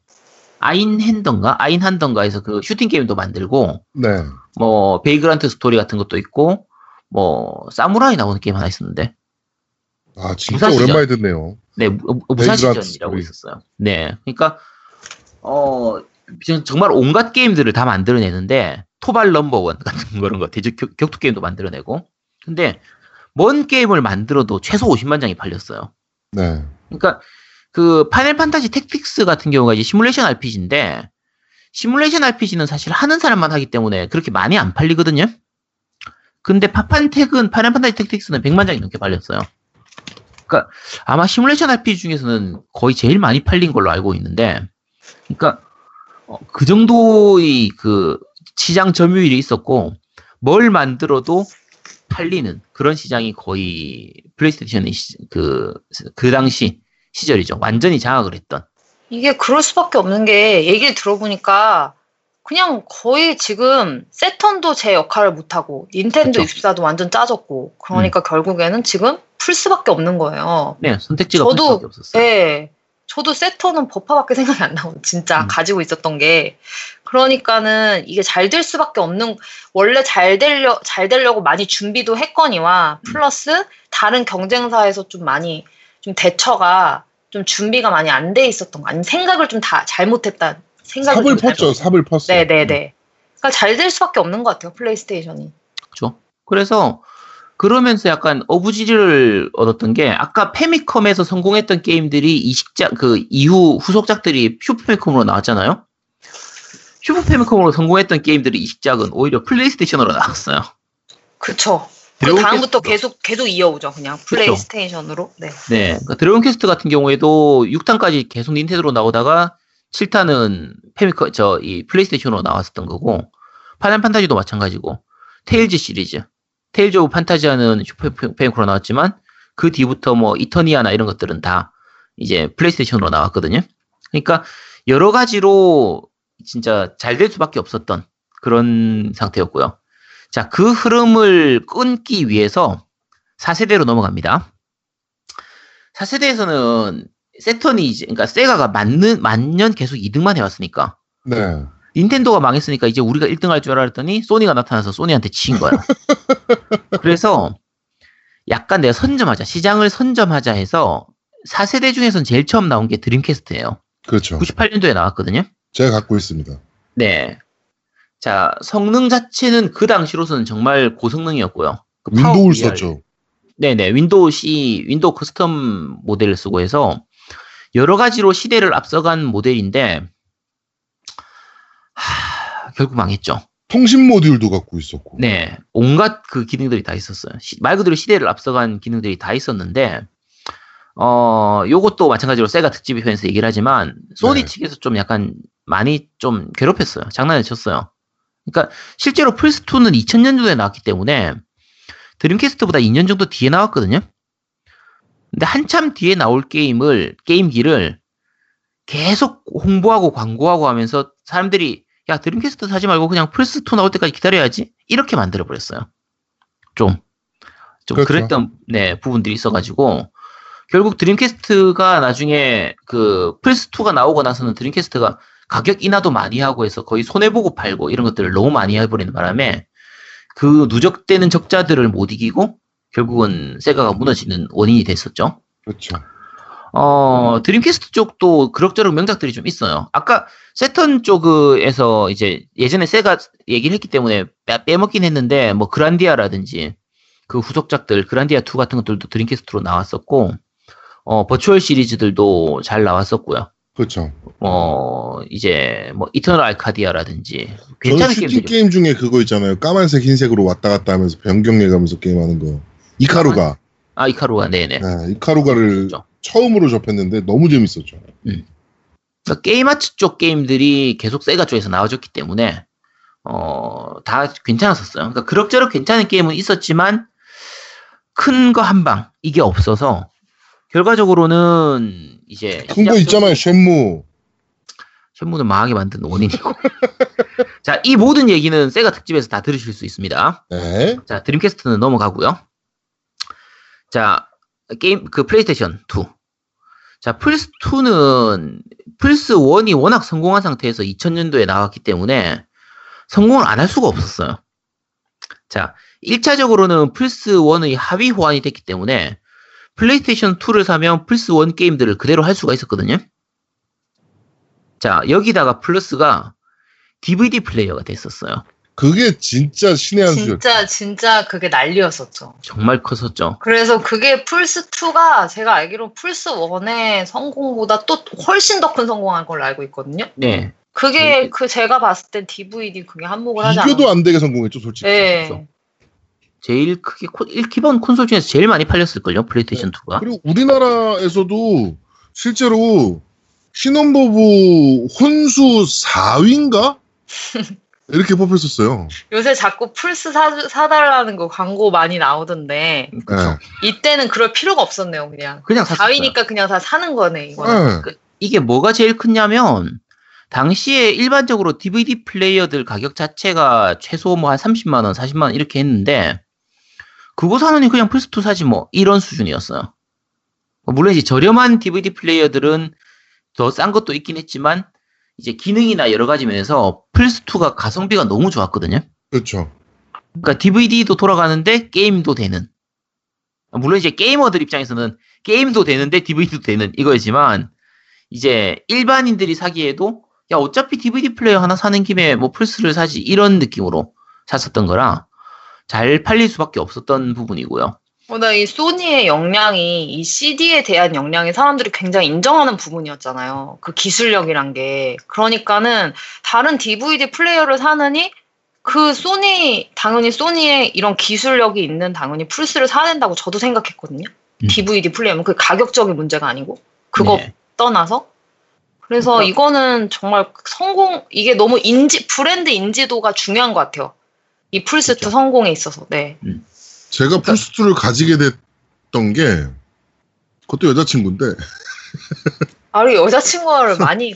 아인 핸던가 아인 한던가에서 그 슈팅 게임도 만들고 네. 뭐 베이그란트 스토리 같은 것도 있고 뭐 사무라이 나오는 게임 하나 있었는데 아, 진짜 무사시죠? 오랜만에 듣네요. 네, 무- 베이그란트 무사시전이라고. 있었어요. 네, 그러니까 어 정- 정말 온갖 게임들을 다 만들어내는데 토발 넘버원 같은 그런 거 격- 격투 게임도 만들어내고 근데 뭔 게임을 만들어도 최소 50만 장이 팔렸어요. 네. 그러니까 그 파넬 판타지 택틱스 같은 경우가 이제 시뮬레이션 RPG인데 시뮬레이션 RPG는 사실 하는 사람만 하기 때문에 그렇게 많이 안 팔리거든요. 근데 파판텍은 파넬 판타지 택틱스는 100만 장이 넘게 팔렸어요. 그러니까 아마 시뮬레이션 RPG 중에서는 거의 제일 많이 팔린 걸로 알고 있는데, 그러니까 어, 그 정도의 그 시장 점유율이 있었고 뭘 만들어도 팔리는 그런 시장이 거의 플레이스테이션의 시- 그, 그 당시 시절이죠. 완전히 장악을 했던. 이게 그럴 수밖에 없는 게 얘기를 들어보니까 그냥 거의 지금 세턴도 제 역할을 못하고 닌텐도 그쵸. 64도 완전 짜졌고 그러니까 결국에는 지금 플스밖에 없는 거예요. 네, 선택지가 저도- 별수밖에 없었어요. 네. 저도 세턴은 버파밖에 생각이 안 나고 진짜 음. 가지고 있었던 게 그러니까는 이게 잘 될 수밖에 없는 원래 잘 되려 잘 되려고 많이 준비도 했거니와 음. 플러스 다른 경쟁사에서 좀 많이 좀 대처가 좀 준비가 많이 안 돼 있었던 거 아니면 생각을 좀 다 잘못했다 생각을 삽을 좀 펐죠, 삽을 펐어. 네네네. 그러니까 잘 될 수밖에 없는 것 같아요 플레이스테이션이. 그렇죠. 그래서 그러면서 약간 어부지리를 얻었던 게 아까 페미컴에서 성공했던 게임들이 이식작 그 이후 후속작들이 슈퍼페미컴으로 나왔잖아요. 슈퍼페미컴으로 성공했던 게임들의 이식작은 오히려 플레이스테이션으로 나왔어요. 그쵸. 그 다음부터. 계속 계속 이어오죠 그냥 플레이스테이션으로. 네. 네. 그러니까 드래곤 퀘스트 같은 경우에도 6탄까지 계속 닌텐도로 나오다가 7탄은 페미컴 저이 플레이스테이션으로 나왔었던 거고 파이널 판타지도 마찬가지고 테일즈 시리즈 테일즈 오브 판타지아는 슈퍼 페미컴으로 나왔지만 그 뒤부터 뭐 이터니아나 이런 것들은 다 이제 플레이스테이션으로 나왔거든요. 그러니까 여러 가지로 진짜 잘 될 수밖에 없었던 그런 상태였고요. 자, 그 흐름을 끊기 위해서 4세대로 넘어갑니다. 4세대에서는 세턴이 이제, 그러니까 세가가 만년, 만년 계속 2등만 해왔으니까, 네. 닌텐도가 망했으니까 이제 우리가 1등 할 줄 알았더니 소니가 나타나서 소니한테 친 거야. 그래서 약간 내가 선점하자, 시장을 선점하자 해서 4세대 중에선 제일 처음 나온 게 드림캐스트예요. 그렇죠. 98년도에 나왔거든요. 제가 갖고 있습니다. 네. 자, 성능 자체는 그 당시로서는 정말 고성능이었고요. 그 윈도우를. 썼죠. 네네, 윈도우 CE, 윈도우 custom 모델을 쓰고 해서 여러 가지로 시대를 앞서간 모델인데, 하, 결국 망했죠. 통신 모듈도 갖고 있었고. 네, 온갖 그 기능들이 다 있었어요. 시- 말 그대로 시대를 앞서간 기능들이 다 있었는데, 어, 요것도 마찬가지로 세가 특집이 편에서 얘기를 하지만, 소니 네. 측에서 좀 약간 많이 좀 괴롭혔어요. 장난을 쳤어요. 그러니까 실제로 플스2는 2000년도에 나왔기 때문에, 드림캐스트보다 2년 정도 뒤에 나왔거든요. 근데 한참 뒤에 나올 게임을, 게임기를 계속 홍보하고 광고하고 하면서 사람들이 야, 드림캐스트 사지 말고 그냥 플스 2 나올 때까지 기다려야지? 이렇게 만들어 버렸어요. 좀. 좀 그렇죠. 그랬던 네, 부분들이 있어가지고, 결국 드림캐스트가 나중에 그 플스 2가 나오고 나서는 드림캐스트가 가격 인하도 많이 하고 해서 거의 손해 보고 팔고 이런 것들을 너무 많이 해버리는 바람에 그 누적되는 적자들을 못 이기고 결국은 세가가 무너지는 원인이 됐었죠. 그렇죠. 어, 드림캐스트 쪽도 그럭저럭 명작들이 좀 있어요. 아까 세턴 쪽에서 이제 예전에 세가 얘기를 했기 때문에 빼, 빼먹긴 했는데, 뭐 그란디아라든지 그 후속작들, 그란디아 2 같은 것들도 드림캐스트로 나왔었고, 어, 버추얼 시리즈들도 잘 나왔었고요. 그렇죠. 어, 이제 뭐 이터널 알카디아라든지 괜찮은 게임들이 게임 중에 그거 있잖아요. 까만색, 흰색으로 왔다 갔다 하면서 변경해 가면서 게임하는 거. 이카루가. 아, 이카루가 네네. 네, 이카루가를 그렇죠. 처음으로 접했는데 너무 재밌었죠. 그러니까 게임아츠 쪽 게임들이 계속 세가 쪽에서 나와줬기 때문에 어, 다 괜찮았었어요. 그러니까 그럭저럭 괜찮은 게임은 있었지만 큰 거 한 방 이게 없어서 결과적으로는 이제 큰 거 있잖아요. 쉔무. 션무는 망하게 만든 원인이고. 자, 이 모든 얘기는 세가 특집에서 다 들으실 수 있습니다. 네. 자, 드림캐스트는 넘어가고요. 자, 게임 그 플레이스테이션 2. 자, 플스 2는 플스 1이 워낙 성공한 상태에서 2000년도에 나왔기 때문에 성공을 안 할 수가 없었어요. 자, 1차적으로는 플스 1의 하위 호환이 됐기 때문에 플레이스테이션 2를 사면 플스 1 게임들을 그대로 할 수가 있었거든요. 자, 여기다가 플러스가 DVD 플레이어가 됐었어요. 그게 진짜 신의 한 수였죠. 진짜 진짜 그게 난리였었죠. 정말 컸었죠. 그래서 그게 플스 2가 제가 알기로 플스 1의 성공보다 또 훨씬 더 큰 성공한 걸로 알고 있거든요. 네. 그게 그 제가 봤을 땐 DVD 그게 한몫을 하지 비교도 않았나. 안 되게 성공했죠, 솔직히. 네. 그렇죠. 제일 크게 콘- 일 기본 콘솔 중에서 제일 많이 팔렸을걸요 플레이스테이션 2가 그리고 우리나라에서도 실제로 신혼부부 혼수 4위인가? 이렇게 뽑혔었어요. 요새 자꾸 플스 사, 사달라는 거 광고 많이 나오던데 그렇죠. 이때는 그럴 필요가 없었네요 그냥 그냥. 4위니까 그냥 다 사는 거네 이거는 네. 이게 뭐가 제일 크냐면 당시에 일반적으로 DVD 플레이어들 가격 자체가 최소 뭐 한 30만 원, 40만 원 이렇게 했는데 그거 사느니 그냥 플스2 사지 뭐 이런 수준이었어요. 물론 이제 저렴한 DVD 플레이어들은 더 싼 것도 있긴 했지만 이제 기능이나 여러 가지 면에서 플스2가 가성비가 너무 좋았거든요. 그렇죠. 그러니까 DVD도 돌아가는데 게임도 되는. 물론 이제 게이머들 입장에서는 게임도 되는데 DVD도 되는 이거지만 이제 일반인들이 사기에도 야 어차피 DVD 플레이어 하나 사는 김에 뭐 플스를 사지 이런 느낌으로 샀었던 거라 잘 팔릴 수밖에 없었던 부분이고요. 어, 나이 소니의 역량이 이 CD에 대한 역량이 사람들이 굉장히 인정하는 부분이었잖아요. 그 기술력이란 게. 그러니까는 다른 DVD 플레이어를 사느니 그 소니 당연히 소니의 이런 기술력이 있는 당연히 플스를 사야 된다고 저도 생각했거든요. 음. DVD 플레이하면 그 가격적인 문제가 아니고 그거 네. 떠나서 그래서 그러니까- 이거는 정말 성공 이게 너무 인지 브랜드 인지도가 중요한 것 같아요. 이 플스2 그렇죠. 성공에 있어서 네. 제가 플스2를 가지게 됐던 게 그것도 여자친구인데 아, 우리 여자친구를 많이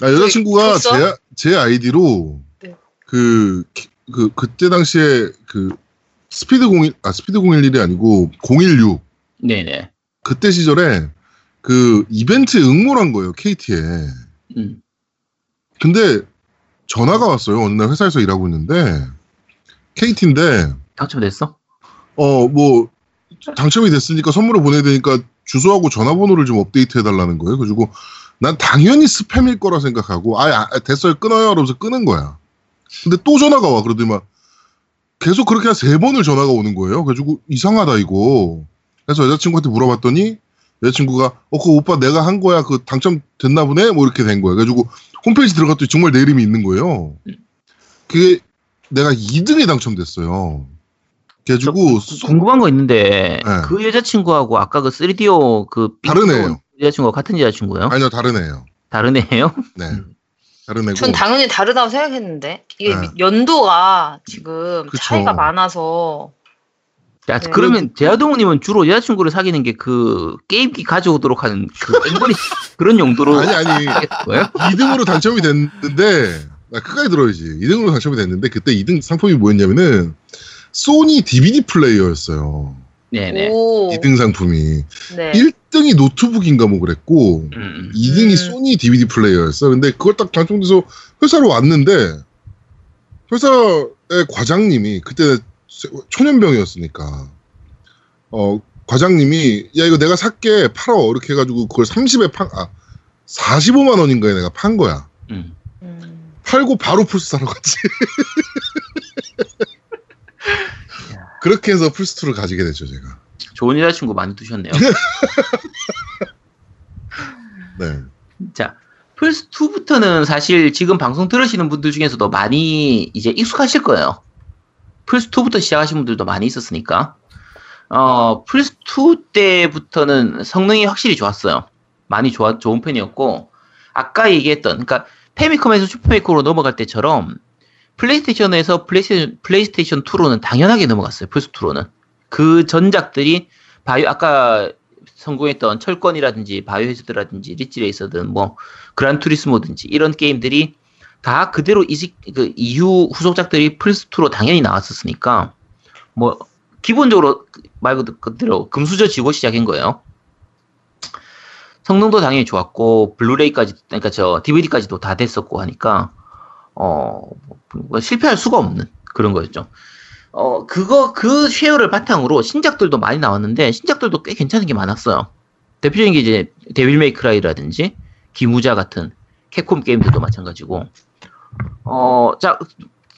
아, 여자친구가? 제, 제 아이디로 네. 그, 키- 그 그때 당시에 그 스피드 01, 아 스피드 011이 아니고 016 네네. 그때 시절에 그 이벤트에 응모한 거예요 KT에. 음. 근데 전화가 왔어요. 어느 날 회사에서 일하고 있는데 KT인데 당첨됐어? 어 뭐 당첨이 됐으니까 선물을 보내야 되니까 주소하고 전화번호를 좀 업데이트 해달라는 거예요. 그래가지고 난 당연히 스팸일 거라 생각하고 아, 아 됐어요 끊어요 이러면서 끊은 거야. 근데 또 전화가 와 그러더니 계속 그렇게 한 세 번을 전화가 오는 거예요. 그래가지고 이상하다 이거. 그래서 여자친구한테 물어봤더니 여자친구가 어 그 오빠 내가 한 거야 그 당첨됐나 보네 뭐 이렇게 된 거야. 그래가지고 홈페이지 들어갔더니 정말 내 이름이 있는 거예요. 그게 내가 2등에 당첨됐어요. 저 궁금한 거 있는데 네. 그 여자친구하고 아까 그 3DO 그 다른 빙 애예요. 여자친구가 같은 여자친구예요? 아니요 다른 애예요. 다른 애예요? 네 음. 다른 애고. 전 당연히 다르다고 생각했는데 이게 네. 연도가 지금 그쵸. 차이가 많아서 야, 네. 그러면 제아동님은 주로 여자친구를 사귀는 게 그 게임기 가져오도록 하는 그 앵벌이 그런 용도로 아니 아니? 2등으로 당첨이 됐는데 나 끝까지 들어야지. 2등으로 당첨이 됐는데 그때 2등 상품이 뭐였냐면은 소니 DVD 플레이어였어요. 네네. 오 2등 상품이 네. 1등이 노트북인가 뭐 그랬고 음, 2등이 음. 소니 DVD 플레이어였어. 근데 그걸 딱 당첨돼서 회사로 왔는데 회사의 과장님이 그때 초년병이었으니까 어 과장님이 야 이거 내가 살게 팔어 이렇게 해가지고 그걸 30에 판 아 45만 원인가에 내가 판 거야. 음. 음. 팔고 바로 플스 사러 갔지. 그렇게 해서 플스2를 가지게 됐죠, 제가. 좋은 여자친구 많이 두셨네요. 네. 자, 플스2부터는 사실 지금 방송 들으시는 분들 중에서도 많이 이제 익숙하실 거예요. 플스2부터 시작하신 분들도 많이 있었으니까. 어, 플스2 때부터는 성능이 확실히 좋았어요. 많이 좋아, 좋은 편이었고, 아까 얘기했던, 그러니까 패미컴에서 슈퍼패미컴으로 넘어갈 때처럼 플레이스테이션에서 플레이스테이션, 플레이스테이션 2로는 당연하게 넘어갔어요. 플스2로는. 그 전작들이 바이오, 아까 성공했던 철권이라든지 바이오 하자드라든지 릿지 레이서든 뭐 그란 투리스모든지 이런 게임들이 다 그대로 이직 그 이후 후속작들이 플스2로 당연히 나왔었으니까 뭐 기본적으로 말 그대로 금수저 쥐고 시작한 거예요. 성능도 당연히 좋았고 블루레이까지 그러니까 저 DVD까지도 다 됐었고 하니까 어 뭐 실패할 수가 없는 그런 거였죠. 어 그거 그 share를 바탕으로 신작들도 많이 나왔는데 신작들도 꽤 괜찮은 게 많았어요. 대표적인 게 이제 데빌 메이 크라이라든지 귀무자 같은 캡콤 게임들도 마찬가지고 어 자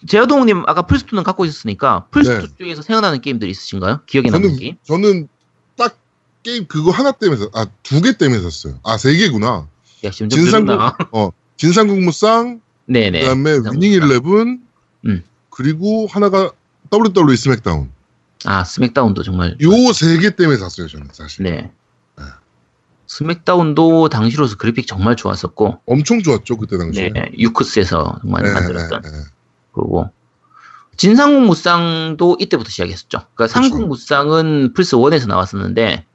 제아동님 아까 플스2는 갖고 있었으니까 플스2 네. 쪽에서 생각나는 게임들 있으신가요? 기억에 남는 저는, 게임? 저는 딱 게임 그거 하나 때문에, 샀- 아, 두 개 때문에 샀어요. 아, 세 개구나. 야 진삼국? 어, 진삼국무쌍, 네네. 그 다음에 진삼국무쌍. 위닝 일레븐, 음. 그리고 하나가 WWE 스맥다운. 아 스맥다운도 정말 요 세 개 때문에 샀어요, 저는 사실. 네. 스맥다운도 당시로서 그래픽 정말 좋았었고, 엄청 좋았죠, 그때 당시에. 네, 유크스에서 정말 네, 만들었던 네, 네. 거고, 진상국 무쌍도 이때부터 시작했었죠. 그러니까 그쵸. 삼국 무쌍은 플스 1에서 나왔었는데,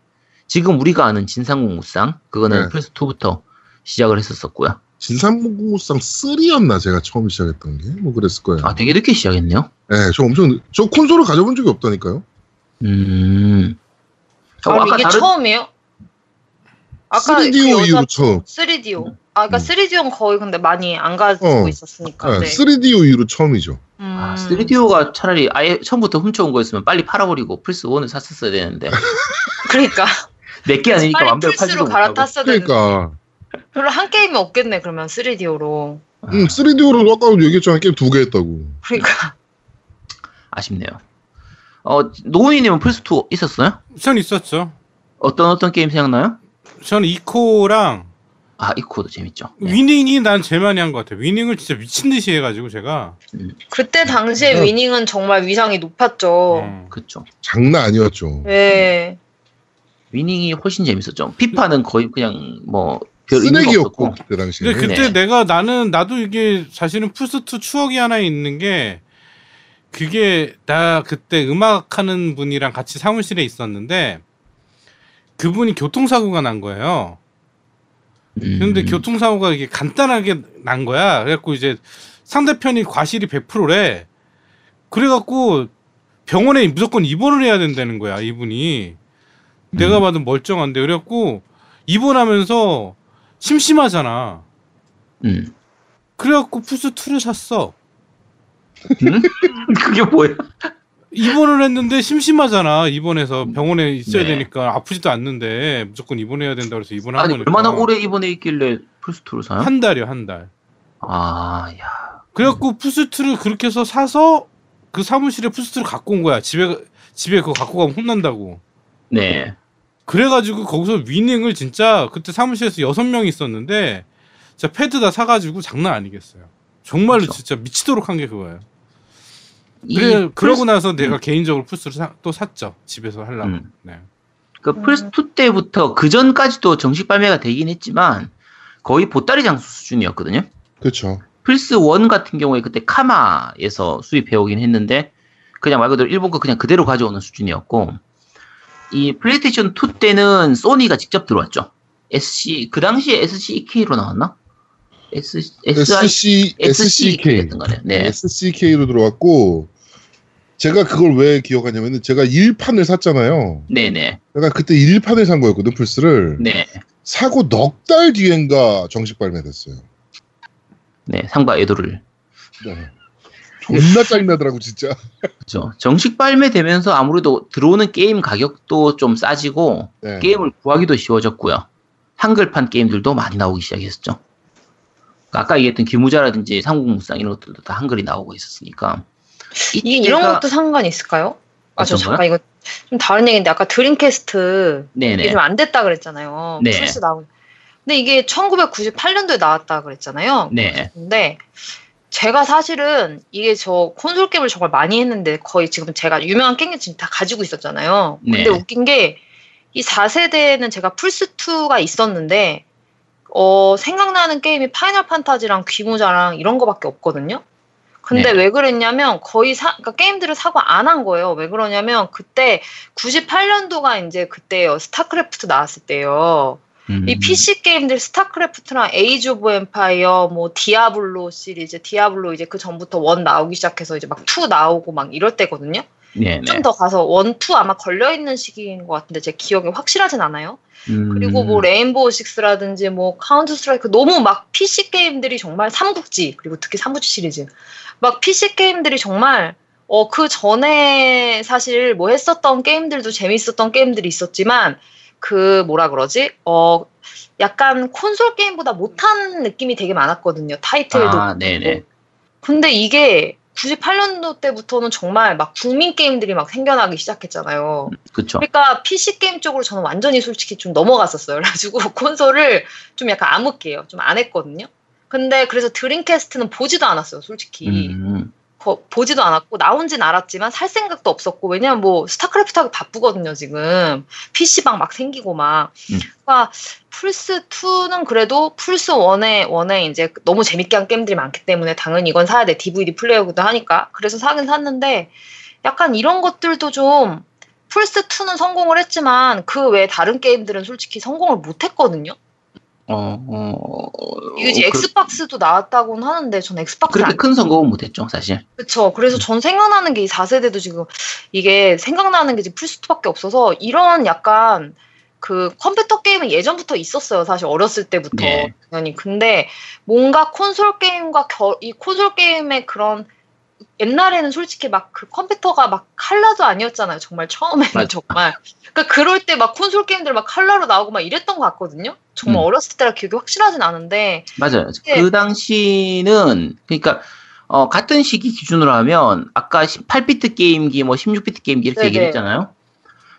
지금 우리가 아는 진상국 무쌍, 그거는 네. 플스 2부터 시작을 했었었고요. 진상국무상 3였나 제가 처음 시작했던 게 뭐 그랬을 거예요. 아, 되게 늦게 시작했네요. 네, 저 엄청 저 콘솔을 가져본 적이 없다니까요. 음. 어, 그럼 이게 다른- 처음이에요? 아까 3DO 그 이후로 처음. 3DO. 아, 그러니까 음. 3DO는 거의 근데 많이 안 가지고 어. 있었으니까. 네, 네. 3DO 이후로 처음이죠. 음. 아, 3DO가 차라리 아예 처음부터 훔쳐온 거였으면 빨리 팔아버리고 플스 1을 샀었어야 되는데, 그러니까 내 게 아니니까 빨리 마음대로 팔지도 플스로 못하고. 갈아탔어야 되는데 그러니까 별로 한 게임이 없겠네 그러면 3DO로. 음, 3DO로 아까 얘기했잖아 게임 두 개 했다고. 그러니까 아쉽네요. 어, 노우이님은 플스 2 있었어요? 전 있었죠. 어떤 어떤 게임 생각나요? 저는 이코랑 아 이코도 재밌죠. 네. 위닝이 난 제일 많이 한 것 같아. 위닝을 진짜 미친 듯이 해가지고 제가. 그때 당시에 음. 위닝은 정말 위상이 높았죠. 음. 그쵸. 장난 아니었죠. 네. 위닝이 훨씬 재밌었죠. 피파는 거의 그냥 의미가 쓰레기였고. 그때 당시에. 근데 그때 네. 내가 나는 나도 이게 사실은 플스2 추억이 하나 있는 게 그게 나 그때 음악하는 분이랑 같이 사무실에 있었는데 그분이 교통사고가 난 거예요. 음, 근데 교통사고가 이게 간단하게 난 거야. 그래갖고 이제 상대편이 과실이 100%래. 그래갖고 병원에 무조건 입원을 해야 된다는 거야, 이분이. 내가 음. 봐도 멀쩡한데. 그래갖고 입원하면서 심심하잖아. 음. 그래갖고 플스 2를 샀어. 음? 그게 뭐야? 입원을 했는데 심심하잖아. 입원해서 병원에 있어야 네. 되니까 아프지도 않는데 무조건 입원해야 된다 그래서 입원한 아니 거니까. 얼마나 오래 입원해 있길래 플스 2를 사요? 한 달이요, 한 달. 아, 야. 그래갖고 플스 2를 그렇게 해서 사서 그 사무실에 플스 2를 갖고 온 거야. 집에 집에 그거 갖고 가면 혼난다고. 네. 그래가지고 거기서 위닝을 진짜 그때 사무실에서 여섯 명이 있었는데 진짜 패드 다 사가지고 장난 아니겠어요. 정말로 그렇죠. 진짜 미치도록 한 게 그거예요. 이 그래 플스- 그러고 나서 내가 개인적으로 플스를 사- 또 샀죠. 집에서 하려고. 음. 네. 그 음. 플스 2 때부터 그 전까지도 정식 발매가 되긴 했지만 거의 보따리 장수 수준이었거든요. 그렇죠. 플스 1 같은 경우에 그때 카마에서 수입해 오긴 했는데 그냥 말 그대로 일본 거 그냥 그대로 가져오는 수준이었고 이 플레이스테이션 2 때는 소니가 직접 들어왔죠. SC 그 당시에 SCK로 나왔나? S SC SCK. 네. SCK로 들어왔고 제가 그걸 왜 기억하냐면은 제가 1판을 샀잖아요. 네, 네. 내가 그때 1판을 산 거였거든 플스를. 네. 사고 넉 달 뒤엔가 정식 발매됐어요. 네. 상바 에도를 네. 존나 짜증나더라고 진짜. 그죠. 정식 발매되면서 아무래도 들어오는 게임 가격도 좀 싸지고 네. 게임을 구하기도 쉬워졌고요. 한글판 게임들도 많이 나오기 시작했었죠. 아까 얘기했던 기무자라든지 삼국무쌍 이런 것들도 다 한글이 나오고 있었으니까. 이게 이런 이때가- 것도 상관이 있을까요? 아, 저 잠깐 이거 좀 다른 얘기인데 아까 드림캐스트 이게 네네. 좀안 됐다 그랬잖아요. 네. 플스 나오. 근데 이게 1998년도에 나왔다 그랬잖아요. 네. 근데 제가 사실은 이게 저 콘솔 게임을 정말 많이 했는데 거의 지금 제가 유명한 게임들 지금 다 가지고 있었잖아요. 근데 네. 웃긴 게 이 4세대는 제가 플스2가 있었는데 어, 생각나는 게임이 파이널 판타지랑 귀무자랑 이런 거밖에 없거든요. 근데 네. 왜 그랬냐면 거의 사, 그러니까 게임들을 사고 안 한 거예요. 왜 그러냐면 그때 98년도가 이제 그때요. 스타크래프트 나왔을 때요. 음. 이 PC 게임들 스타크래프트랑 에이지 오브 엠파이어, 뭐 디아블로 시리즈, 디아블로 이제 그 전부터 one 나오기 시작해서 이제 막 two 나오고 막 이럴 때거든요. 네네. 좀더 가서 one, two 아마 걸려 있는 시기인 것 같은데 제 기억이 확실하진 않아요. 음. 그리고 뭐 레인보우 식스라든지 뭐 카운터 스트라이크 너무 막 PC 게임들이 정말 삼국지 그리고 특히 삼국지 시리즈 막 PC 게임들이 정말 어 그 전에 사실 뭐 했었던 게임들도 재밌었던 게임들이 있었지만 그 뭐라 그러지 어 약간 콘솔 게임보다 못한 느낌이 되게 많았거든요 타이틀도 아, 네네. 근데 이게 98년도 때부터는 정말 막 국민 게임들이 막 생겨나기 시작했잖아요. 그쵸. 그러니까 PC 게임 쪽으로 저는 완전히 솔직히 좀 넘어갔었어요. 그래가지고 콘솔을 좀 약간 암흑기예요. 좀 안 했거든요. 근데 그래서 드림캐스트는 보지도 않았어요. 솔직히 음. 거- 보지도 않았고 나온진 알았지만 살 생각도 없었고 왜냐면 뭐 스타크래프트 하기 바쁘거든요. 지금 PC방 막 생기고 막. 음. 그러니까 플스 2는 그래도 플스 1에 one에 이제 너무 재밌게 한 게임들이 많기 때문에 당연히 이건 사야 돼. DVD 플레이어기도 하니까. 그래서 사긴 샀는데 약간 이런 것들도 좀 플스 2는 성공을 했지만 그 외에 다른 게임들은 솔직히 성공을 못 했거든요. 어, 어, 이게 이제 그, 엑스박스도 나왔다고는 하는데 전 엑스박스 그렇게 안 큰 성공은 못했죠, 사실. 그쵸. 그래서 전 생각나는 게 이 4세대도 지금 이게 생각나는 게 지금 플스2밖에 없어서 이런 약간 그 컴퓨터 게임은 예전부터 있었어요. 사실 어렸을 때부터. 네. 당연히. 근데 뭔가 콘솔 게임과 겨, 이 콘솔 게임의 그런 옛날에는 솔직히 막 그 컴퓨터가 막 칼라도 아니었잖아요. 정말 처음에는 맞아. 정말. 그러니까 그럴 때 막 콘솔 게임들 막 칼라로 나오고 막 이랬던 것 같거든요. 정말 음. 어렸을 때라 기억이 확실하진 않은데 맞아요. 네. 그 당시는, 그러니까, 어, 같은 시기 기준으로 하면, 아까 8비트 게임기, 뭐 16비트 게임기 이렇게 네네. 얘기를 했잖아요.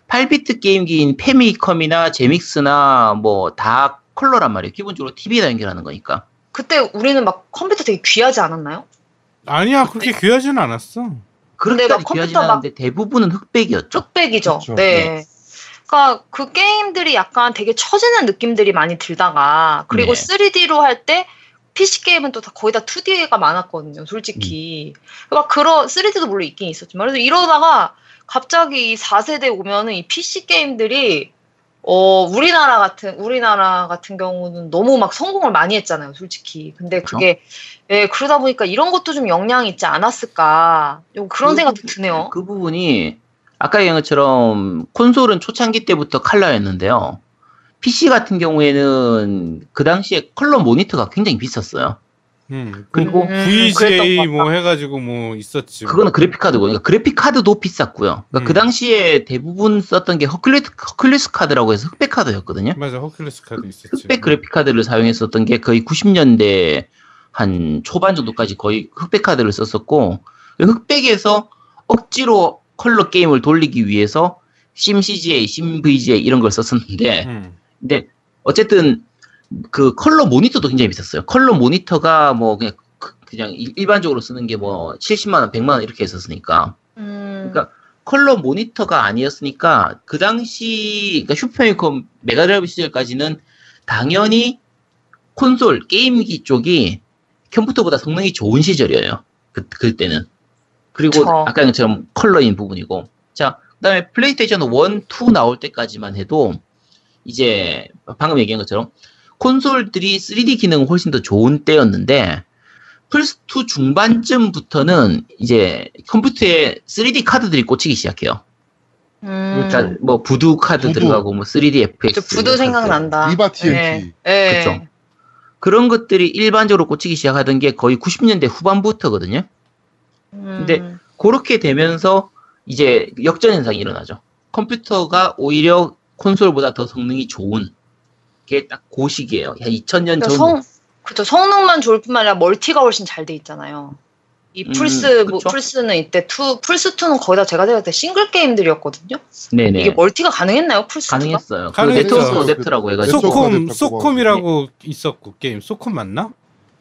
8비트 게임기인 페미컴이나 제믹스나 뭐 다 컬러란 말이에요. 기본적으로 TV에다 연결하는 거니까. 그때 우리는 막 컴퓨터 되게 귀하지 않았나요? 아니야 그렇게 귀하진 않았어. 그렇게까지 막 귀하진 컴퓨터 막- 않은데 대부분은 흑백이었죠. 쪽백이죠. 그쵸. 네. 그러니까 그 게임들이 약간 되게 처지는 느낌들이 많이 들다가 그리고 네. 3D로 할 때 PC 게임은 또 다 거의 다 2D가 많았거든요, 솔직히. 음. 막 그런 3D도 물론 있긴 있었지만 그래서 이러다가 갑자기 이 4세대 오면은 이 PC 게임들이 어 우리나라 같은 우리나라 같은 경우는 너무 막 성공을 많이 했잖아요, 솔직히. 근데. 그게 예, 그러다 보니까 이런 것도 좀 영향이 있지 않았을까. 좀 그런 그 생각도 드네요. 그 부분이 아까 얘기한 것처럼 콘솔은 초창기 때부터 컬러였는데요. PC 같은 경우에는 그 당시에 컬러 모니터가 굉장히 비쌌어요. 음. 그리고 음, VGA 것 뭐. 해가지고 뭐 있었지. 그거는 그래픽 카드고, 그러니까 그래픽 카드도 비쌌고요. 그러니까 음. 그 당시에 대부분 썼던 게 허큘리스, 허큘리스 카드라고 해서 흑백 카드였거든요. 맞아 허큘레스 카드 있었지. 흑백 그래픽 카드를 사용했었던 게 거의 90년대 한 초반 정도까지 거의 흑백 카드를 썼었고 흑백에서 억지로 컬러 게임을 돌리기 위해서 sim CGA, sim VGA 이런 걸 썼었는데 음. 근데 어쨌든 그 컬러 모니터도 굉장히 비쌌어요. 컬러 모니터가 뭐 그냥 그- 그냥 일- 일반적으로 쓰는 게 뭐 70만 원, 100만 원 이렇게 했었으니까 음. 그러니까 컬러 모니터가 아니었으니까 그 당시 그러니까 슈퍼패미컴 메가드라이브 시절까지는 당연히 콘솔 게임기 쪽이 컴퓨터보다 성능이 좋은 시절이에요. 그 그때는 그리고 그쵸. 아까 것처럼 컬러인 부분이고 자 그다음에 플레이스테이션 1, 2 나올 때까지만 해도 이제 방금 얘기한 것처럼 콘솔들이 3D 기능은 훨씬 더 좋은 때였는데 플스2 중반쯤부터는 이제 컴퓨터에 3D 카드들이 꽂히기 시작해요. 음. 그러니까 뭐 부두 카드 부두. 들어가고 뭐 3D FX 저 부도 생각난다. 리바 TNT. 네. 네. 그쵸. 그런 것들이 일반적으로 꽂히기 시작하던 게 거의 90년대 후반부터거든요. 음. 근데 그렇게 되면서 이제 역전 현상이 일어나죠. 컴퓨터가 오히려 콘솔보다 더 성능이 좋은 게딱그 시기예요. 한 2000년 그러니까 전. 성, 그쵸. 성능만 좋을 뿐만 아니라 멀티가 훨씬 잘 돼 있잖아요. 이 음, 플스, 뭐, 그쵸. 플스는 이때 투, 플스2는 거의 다 제가 생각할 때 싱글 게임들이었거든요. 네네. 이게 멀티가 가능했나요, 플스2가? 가능했어요. 그. 네트워크 어댑터라고 해가지고. 소콤 소콤이라고 있었고 게임 소콤 맞나?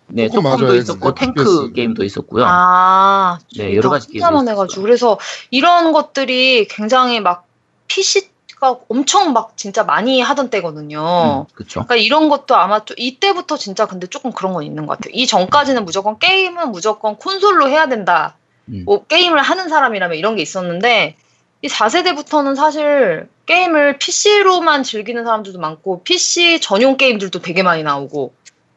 네, 소콤 소콤도. 있었고 FPS. 탱크 게임도 있었고요. 아, 네, 여러 가지 게임이 혼자만. 해가지고. 그래서 이런 것들이 굉장히 막 PC 가 엄청 막 진짜 많이 하던 때거든요. 음, 그쵸. 그러니까 이런 것도 아마 좀 이때부터 진짜 근데 조금 그런 건 있는 것 같아요. 이 전까지는 무조건 게임은 무조건 콘솔로 해야 된다. 음. 뭐 게임을 하는 사람이라면 이런 게 있었는데 이 4세대부터는 사실 게임을 PC로만 즐기는 사람들도 많고 PC 전용 게임들도 되게 많이 나오고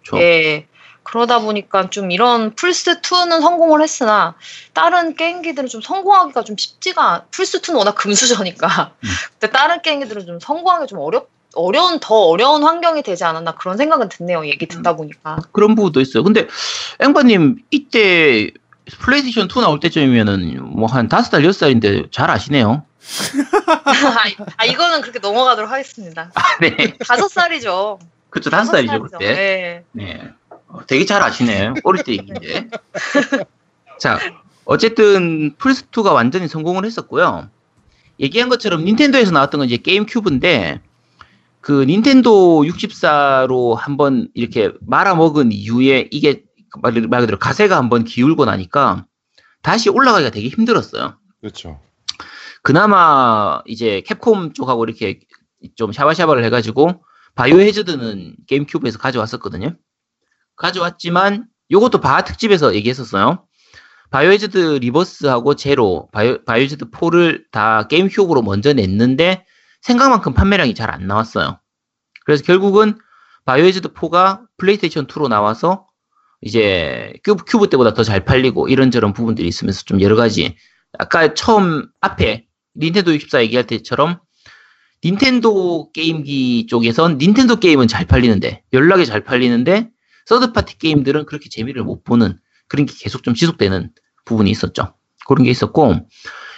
저, 예. 그러다 보니까 좀 이런 플스2는 성공을 했으나 다른 게임기들은 좀 성공하기가 좀 쉽지가 플스2는 워낙 금수저니까 음. 근데 다른 게임기들은 좀 성공하기 좀 어렵 어려운 더 어려운 환경이 되지 않았나 그런 생각은 드네요 얘기 듣다 보니까 그런 부분도 있어요. 근데 앵바님 이때 플레이스테이션 2 나올 때쯤이면은 뭐 한 다섯 살 여섯 살인데 잘 아시네요. 아 이거는 그렇게 넘어가도록 하겠습니다 네, 다섯 살이죠 그쵸 다섯 살이죠 그때. 네. 네, 어, 되게 잘 아시네. 어릴 때 얘기인데. 자, 어쨌든 플스 2가 완전히 성공을 했었고요. 얘기한 것처럼 닌텐도에서 나왔던 건 이제 게임 큐브인데 그 닌텐도 64로 한번 이렇게 말아먹은 이후에 이게 말, 말 그대로 가세가 한번 기울고 나니까 다시 올라가기가 되게 힘들었어요. 그렇죠. 그나마 이제 캡콤 쪽하고 이렇게 좀 샤바샤바를 해가지고 바이오 해저드는 게임 큐브에서 가져왔었거든요. 가져왔지만 요것도 바하 특집에서 얘기했었어요. 바이오 해저드 리버스하고 제로, 바이오, 바이오 해저드 4를 다 게임 큐브로 먼저 냈는데 생각만큼 판매량이 잘 안 나왔어요. 그래서 결국은 바이오 해저드 4가 플레이스테이션 2로 나와서 이제 큐브, 큐브 때보다 더 잘 팔리고 이런저런 부분들이 있으면서 좀 여러 가지 아까 처음 앞에 닌텐도 64 얘기할 때처럼 닌텐도 게임기 쪽에선 닌텐도 게임은 잘 팔리는데 연락이 잘 팔리는데 third party 게임들은 그렇게 재미를 못 보는 그런 게 계속 좀 지속되는 부분이 있었죠. 그런 게 있었고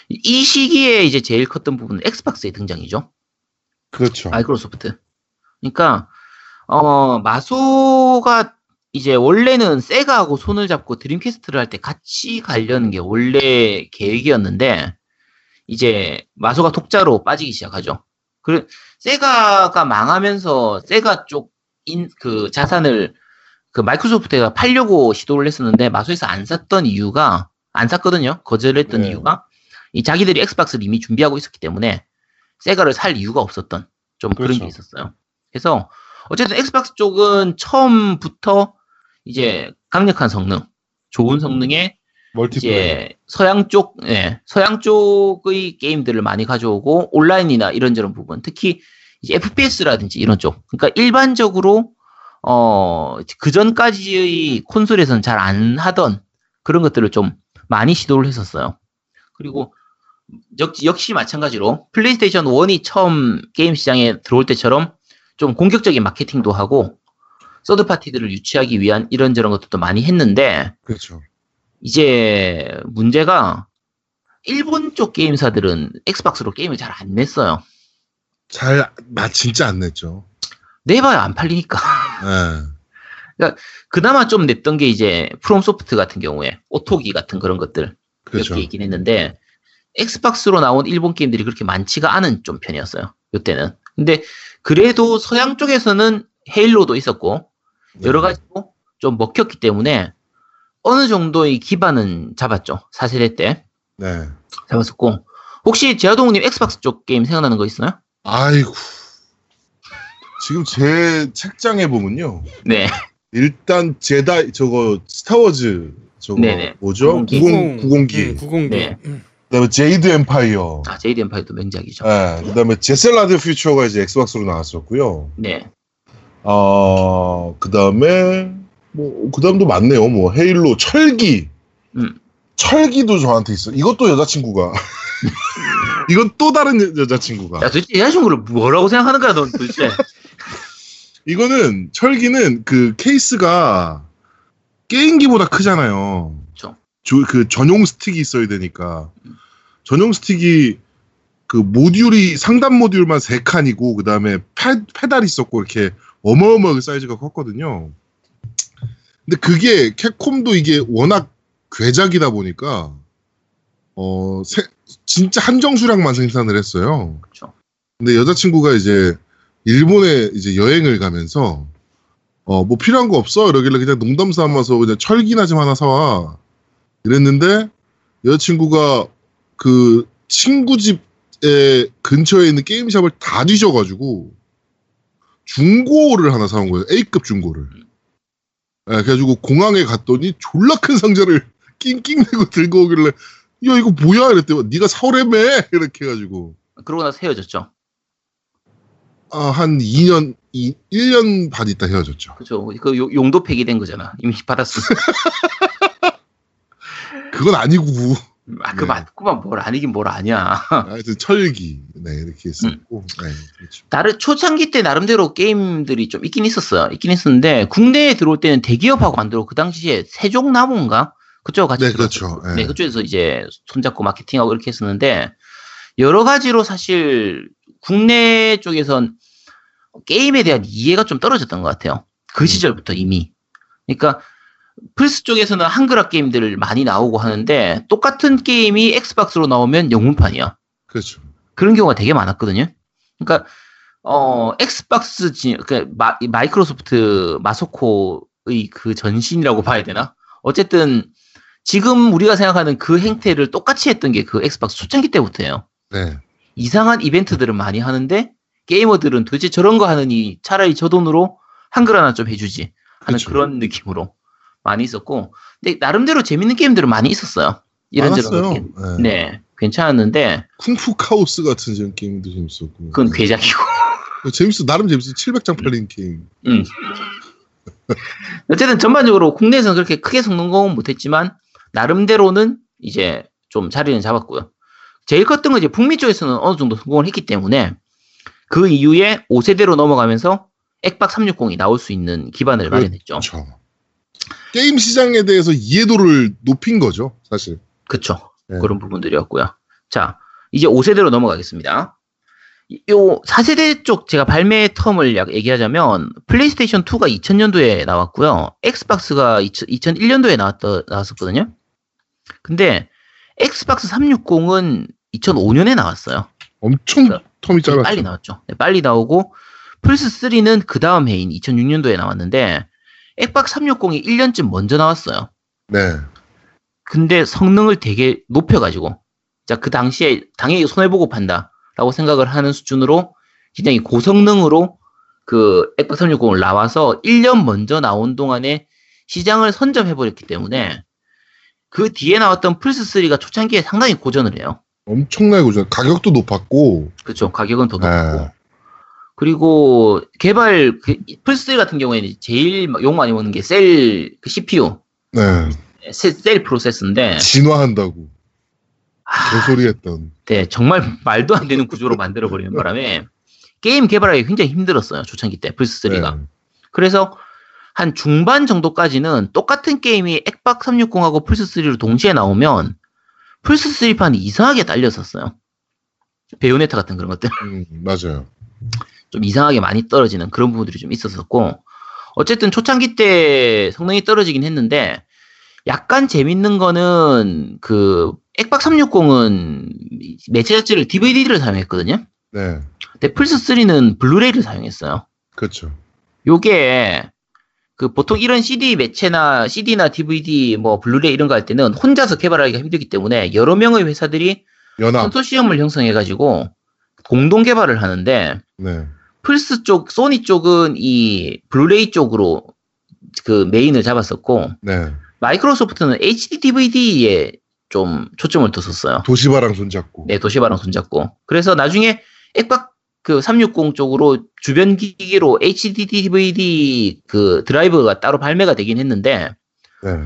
이 시기에 이제 제일 컸던 부분은 엑스박스의 등장이죠. 그렇죠. 마이크로소프트. 그러니까 어 마소가 이제 원래는 세가하고 손을 잡고 드림캐스트를 할 때 같이 가려는 게 원래 계획이었는데 이제 마소가 독자로 빠지기 시작하죠. 그래 세가가 망하면서 세가 쪽 인, 그 자산을 그 마이크로소프트가 팔려고 시도를 했었는데 마소에서 안 샀던 이유가 안 샀거든요. 거절했던 네. 이유가 이 자기들이 엑스박스를 이미 준비하고 있었기 때문에 세가를 살 이유가 없었던 좀 그런 그렇죠. 게 있었어요. 그래서 어쨌든 엑스박스 쪽은 처음부터 이제 강력한 성능, 좋은 성능의 multiplay. 이제 서양 쪽, 예, 서양 쪽의 게임들을 많이 가져오고 온라인이나 이런저런 부분, 특히 이제 FPS라든지 이런 쪽. 그러니까 일반적으로 어, 그 전까지의 콘솔에서는 잘 안 하던 그런 것들을 좀 많이 시도를 했었어요. 그리고 역시, 역시 마찬가지로 플레이스테이션 1이 처음 게임 시장에 들어올 때처럼 좀 공격적인 마케팅도 하고 서드 파티들을 유치하기 위한 이런저런 것들도 많이 했는데 그렇죠. 이제 문제가 일본 쪽 게임사들은 엑스박스로 게임을 잘 안 냈어요. 잘, 나 진짜 안 냈죠. 내봐야 안 팔리니까. 예. 그나마 좀 냈던 게 이제 프롬 소프트 같은 경우에 오토기 같은 그런 것들 그렇죠. 몇개 있긴 했는데 엑스박스로 나온 일본 게임들이 그렇게 많지가 않은 좀 편이었어요. 이때는. 근데 그래도 서양 쪽에서는 헤일로도 있었고 네. 여러 가지로 좀 먹혔기 때문에 어느 정도의 기반은 잡았죠. 4세대 때 네. 잡았었고 혹시 제아동님 엑스박스 쪽 게임 생각나는 거 있나요? 아이고. 지금 제 책장에 보면요. 네. 일단 제다이 저거 스타워즈 저거 네네. 뭐죠? 90기. 90 90기. 음, 90기. 네. 음. 그다음에 제이드 엠파이어. 아 제이드 엠파이어도 명작이죠. 예. 그다음에 젯 셋 라디오 퓨처가 이제 엑스박스로 나왔었고요. 네. 어, 그다음에 뭐 그다음도 많네요. 뭐 헤일로 철기. 음. 철기도 저한테 있어. 이것도 여자친구가. 이건 또 다른 여- 여자친구가. 야 도대체 여자친구를 뭐라고 생각하는 거야 넌 도대체. 이거는 철기는 그 케이스가 게임기보다 크잖아요. 그쵸. 조- 그 전용 스틱이 있어야 되니까 전용 스틱이 그 모듈이 상단 모듈만 세 칸이고 그 다음에 페달 있었고 이렇게 어마어마하게 사이즈가 컸거든요. 근데 그게 캡콤도 이게 워낙 괴작이다 보니까 어 세- 진짜 한정 수량만 생산을 했어요. 그쵸. 근데 여자친구가 이제 일본에 이제 여행을 가면서 어 뭐 필요한 거 없어 이러길래 그냥 농담 삼아서 그냥 철기나 좀 하나 사와 이랬는데 여자친구가 그 친구 집에 근처에 있는 게임샵을 다 뒤져가지고 중고를 하나 사온 거예요 A급 중고를 예, 그래가지고 공항에 갔더니 졸라 큰 상자를 낑낑대고 들고 오길래 야 이거 뭐야 이랬더니 네가 사오래매 이렇게 해가지고 그러고 나서 헤어졌죠. 아, 한 2년, 이 1년 반 있다 헤어졌죠. 그죠. 그 요- 용도 폐기된 거잖아. 이미 받았어. 그건 아니고, 아, 그 네. 맞구만 뭘 아니긴 뭘 아냐. 하여튼 철기, 네, 이렇게 했었고, 네, 그렇죠. 나를 초창기 때 나름대로 게임들이 좀 있긴 있었어요. 있긴 있었는데 국내에 들어올 때는 대기업하고 안 들어오고 그 당시에 세종나무인가 그쪽 같이 네. 그렇죠. 네. 네, 그쪽에서 이제 손잡고 마케팅하고 이렇게 했었는데 여러 가지로 사실 국내 쪽에선 게임에 대한 이해가 좀 떨어졌던 것 같아요. 그 음. 시절부터 이미. 그러니까 플스 쪽에서는 한글화 게임들 많이 나오고 하는데 똑같은 게임이 엑스박스로 나오면 영문판이야. 그렇죠. 그런 경우가 되게 많았거든요. 그러니까 어 엑스박스 지, 그 마, 이 마이크로소프트 마소코의 그 전신이라고 봐야 되나? 어쨌든 지금 우리가 생각하는 그 행태를 똑같이 했던 게 그 엑스박스 초창기 때부터예요. 네. 이상한 이벤트들을 많이 하는데 게이머들은 도대체 저런 거 하느니 차라리 저 돈으로 한글 하나 좀 해주지 하는 그쵸. 그런 느낌으로 많이 있었고 근데 나름대로 재밌는 게임들은 많이 있었어요. 이런저런. 네. 네, 괜찮았는데 쿵푸 카오스 같은 이런 게임도 재밌었고. 그건 괴작이고. 재밌어. 나름 재밌어. 700장 팔린 게임. 음. 어쨌든 전반적으로 국내에서는 그렇게 크게 성공은 못했지만 나름대로는 이제 좀 자리는 잡았고요. 제일 컸던 건 이제 북미 쪽에서는 어느 정도 성공을 했기 때문에 그 이후에 5세대로 넘어가면서 액박 360이 나올 수 있는 기반을 그렇죠. 마련했죠. 그렇죠. 게임 시장에 대해서 이해도를 높인 거죠, 사실. 그쵸. 네. 그런 부분들이었고요. 자, 이제 5세대로 넘어가겠습니다. 이- 요 4세대 쪽 제가 발매 term을 약 얘기하자면 플레이스테이션 2가 2000년도에 나왔고요. 엑스박스가 2000, 2001년도에 나왔더, 나왔었거든요. 근데 엑스박스 360은 2005년에 나왔어요. 엄청 그러니까 term이 짧았죠. 빨리 나왔죠. 네, 빨리 나오고 플스 3는 그 다음 해인 2006년도에 나왔는데 엑박 360이 1년쯤 먼저 나왔어요. 네. 근데 성능을 되게 높여가지고 자 그 당시에 당연히 손해 보고 판다라고 생각을 하는 수준으로 굉장히 고성능으로 그 엑박 360을 나와서 1년 먼저 나온 동안에 시장을 선점해버렸기 때문에 그 뒤에 나왔던 플스 3가 초창기에 상당히 고전을 해요. 엄청나게 고전. 가격도 높았고. 그렇죠. 가격은 더 높고. 네. 그리고 개발 그 플스3 같은 경우에는 제일 욕 많이 먹는 게셀그 CPU 네. 셀, 셀 프로세스인데 진화한다고. 아, 개소리 했던. 네, 정말 말도 안 되는 구조로 만들어 버리는 바람에 게임 개발하기 굉장히 힘들었어요 초창기 때 플스3가 네. 그래서 한 중반 정도까지는 똑같은 게임이 엑박 360하고 플스3로 동시에 나오면 플스3판이 이상하게 딸렸었어요 베요네타 같은 그런 것들 음, 맞아요. 좀 이상하게 많이 떨어지는 그런 부분들이 좀 있었었고 어쨌든 초창기 때 성능이 떨어지긴 했는데 약간 재밌는 거는 그 엑박 360은 매체 자체를 DVD를 사용했거든요. 네. 근데 플스 3는 블루레이를 사용했어요. 그렇죠. 요게 그 보통 이런 CD 매체나 CD나 DVD 뭐 블루레이 이런 거 할 때는 혼자서 개발하기가 힘들기 때문에 여러 명의 회사들이 연합. 컨소시엄을 형성해 가지고 공동 개발을 하는데 네. 플스 쪽, 소니 쪽은 이 블루레이 쪽으로 그 메인을 잡았었고, 네. 마이크로소프트는 HD DVD에 좀 초점을 뒀었어요. 도시바랑 손잡고. 네, 도시바랑 손잡고. 그래서 나중에 엑박 그 360 쪽으로 주변 기기로 HD DVD 그 드라이브가 따로 발매가 되긴 했는데, 네.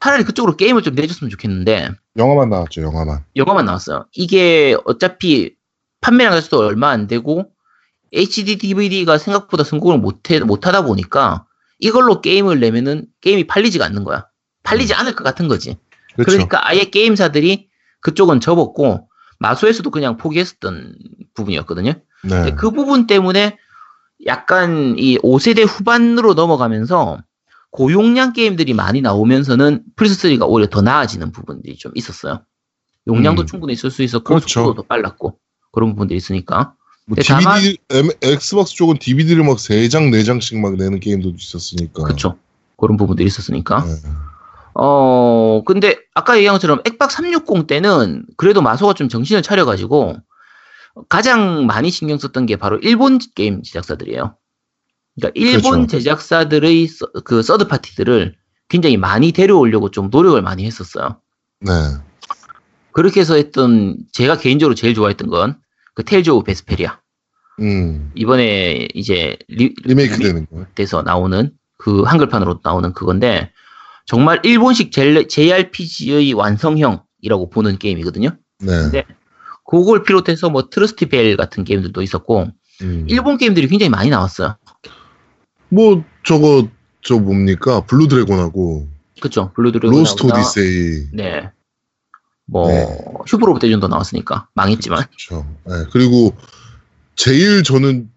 차라리 그쪽으로 게임을 좀 내줬으면 좋겠는데, 영화만 나왔죠. 영화만. 영화만 나왔어요. 이게 어차피 판매량 자체도 얼마 안 되고 HD DVD가 생각보다 성공을 못해 못하다 보니까 이걸로 게임을 내면은 게임이 팔리지가 않는 거야. 팔리지 않을 것 같은 거지. 그렇죠. 그러니까 아예 게임사들이 그쪽은 접었고 마소에서도 그냥 포기했었던 부분이었거든요. 네. 그 부분 때문에 약간 이 5세대 후반으로 넘어가면서 고용량 게임들이 많이 나오면서는 플스3가 오히려 더 나아지는 부분들이 좀 있었어요. 용량도 음. 충분히 있을 수 있었고 그렇죠. 속도도 더 빨랐고 그런 부분들이 있으니까 뭐 DVD, 다만- M- 엑스박스 쪽은 DVD를 막 3장, 4장씩 막 내는 게임도 있었으니까. 그렇죠. 그런 부분들이 있었으니까 네. 어 근데 아까 얘기한 것처럼 엑박 360 때는 그래도 마소가 좀 정신을 차려가지고 가장 많이 신경 썼던 게 바로 일본 게임 제작사들이에요. 그러니까 일본 그렇죠. 제작사들의 서- 그 서드 파티들을 굉장히 많이 데려오려고 좀 노력을 많이 했었어요. 네. 그렇게 해서 했던 제가 개인적으로 제일 좋아했던 건그 테일즈 오브 베스페리아 음. 이번에 이제 리, 리메이크 되는 거. 돼서 나오는 그 한글판으로 나오는 그건데 정말 일본식 JRPG의 완성형이라고 보는 게임이거든요. 네. 네. 그걸 비롯해서 뭐 트러스티 벨 같은 게임들도 있었고 음. 일본 게임들이 굉장히 많이 나왔어요. 뭐 저거 저 뭡니까? 블루 드래곤하고 그쵸? 블루 드래곤 로스트 나오거나, 오디세이. 네. 뭐 네. 슈퍼로봇 대전도 나왔으니까 망했지만 그렇죠. 네. 그리고 제일 저는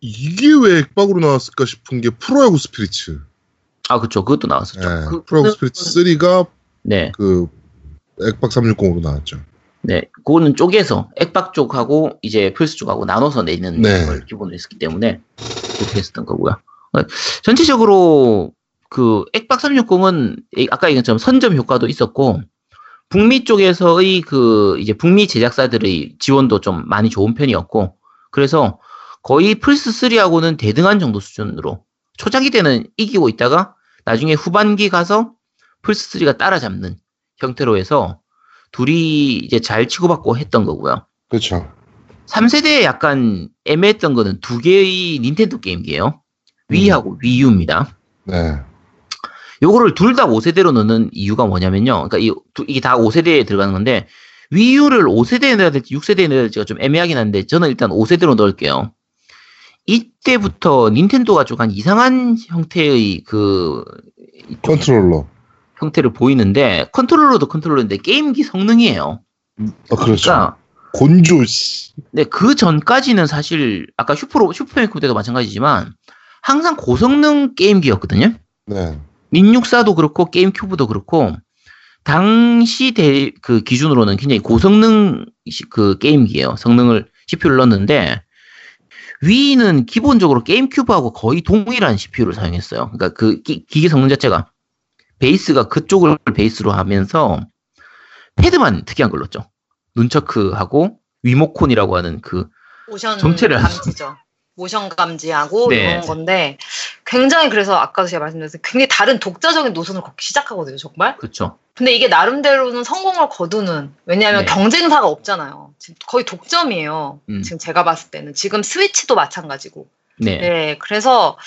이게 왜 액박으로 나왔을까 싶은 게 프로야구 스피리츠. 아 그쵸 그것도 나왔었죠. 네. 그, 프로야구 스피리츠 3가 네, 그 액박 360으로 나왔죠. 네, 그거는 쪼개서 액박 쪽하고 이제 플스 쪽하고 나눠서 내는 네. 걸 기본으로 했었기 때문에 그렇게 했었던 거고요. 어, 전체적으로 그 액박 360은 아까 얘기한 것처럼 선점 효과도 있었고 북미 쪽에서의 그 이제 북미 제작사들의 지원도 좀 많이 좋은 편이었고 그래서 거의 플스 3하고는 대등한 정도 수준으로 초창기 때는 이기고 있다가 나중에 후반기 가서 플스 3가 따라잡는 형태로 해서 둘이 이제 잘 치고받고 했던 거고요. 그렇죠. 3세대에 약간 애매했던 거는 두 개의 닌텐도 게임기예요. 위하고 위유입니다. 네. 요거를 둘 다 5세대로 넣는 이유가 뭐냐면요. 그러니까 이, 두- 이게 다 5세대에 들어가는 건데 위유를 5세대에 넣어야 될지 6세대에 넣어야 될지가 좀 애매하긴 한데 저는 일단 5세대로 넣을게요. 이때부터 닌텐도가 좀 한 이상한 형태의 그 컨트롤러. 형태를 보이는데 컨트롤러도 컨트롤러인데 게임기 성능이에요. 아, 그렇죠. 그러니까 곤조 씨. 네, 그 전까지는 사실 아까 슈퍼로 슈퍼패미컴 때도 마찬가지지만 항상 고성능 게임기였거든요. 네. 닌64도 그렇고 게임 큐브도 그렇고 당시 대, 그 기준으로는 굉장히 고성능 시- 그 게임기예요. 성능을 CPU를 넣었는데 위는 기본적으로 게임 큐브하고 거의 동일한 CPU를 사용했어요. 그러니까 그 기, 기계 성능 자체가 베이스가 그쪽을 베이스로 하면서 패드만 특이한 걸로 죠 눈처크하고 위모콘이라고 하는 그 모션 정체를 감지죠. 모션 감지하고 네. 이런 건데 굉장히 그래서 아까도 제가 말씀드렸듯이 굉장히 다른 독자적인 노선을 걷기 시작하거든요, 정말. 그렇죠. 근데 이게 나름대로는 성공을 거두는 왜냐하면 네. 경쟁사가 없잖아요. 지금 거의 독점이에요. 음. 지금 제가 봤을 때는 지금 스위치도 마찬가지고. 네. 네, 그래서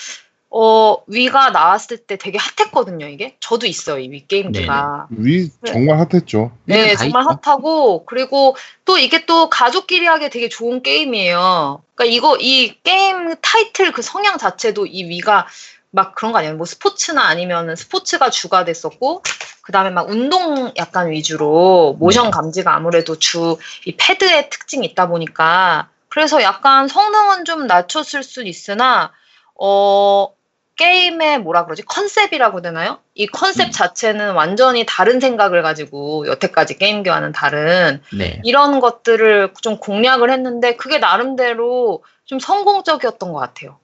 어 위가 나왔을 때 되게 핫했거든요. 이게 저도 있어요, 이 위 게임기가. 위 네. 정말 핫했죠. 네, 다 정말 있죠. 핫하고 그리고 또 이게 또 가족끼리 하기 되게 좋은 게임이에요. 그러니까 이거 이 게임 타이틀 그 성향 자체도 이 위가 막 그런 거 아니에요. 뭐 스포츠나 아니면은 스포츠가 주가 됐었고 그 다음에 막 운동 약간 위주로 모션 네. 감지가 아무래도 주 이 패드의 특징이 있다 보니까 그래서 약간 성능은 좀 낮췄을 수 있으나 어 게임의 뭐라 그러지 컨셉이라고 되나요? 이 컨셉 음. 자체는 완전히 다른 생각을 가지고 여태까지 게임기와는 다른 네. 이런 것들을 좀 공략을 했는데 그게 나름대로 좀 성공적이었던 것 같아요.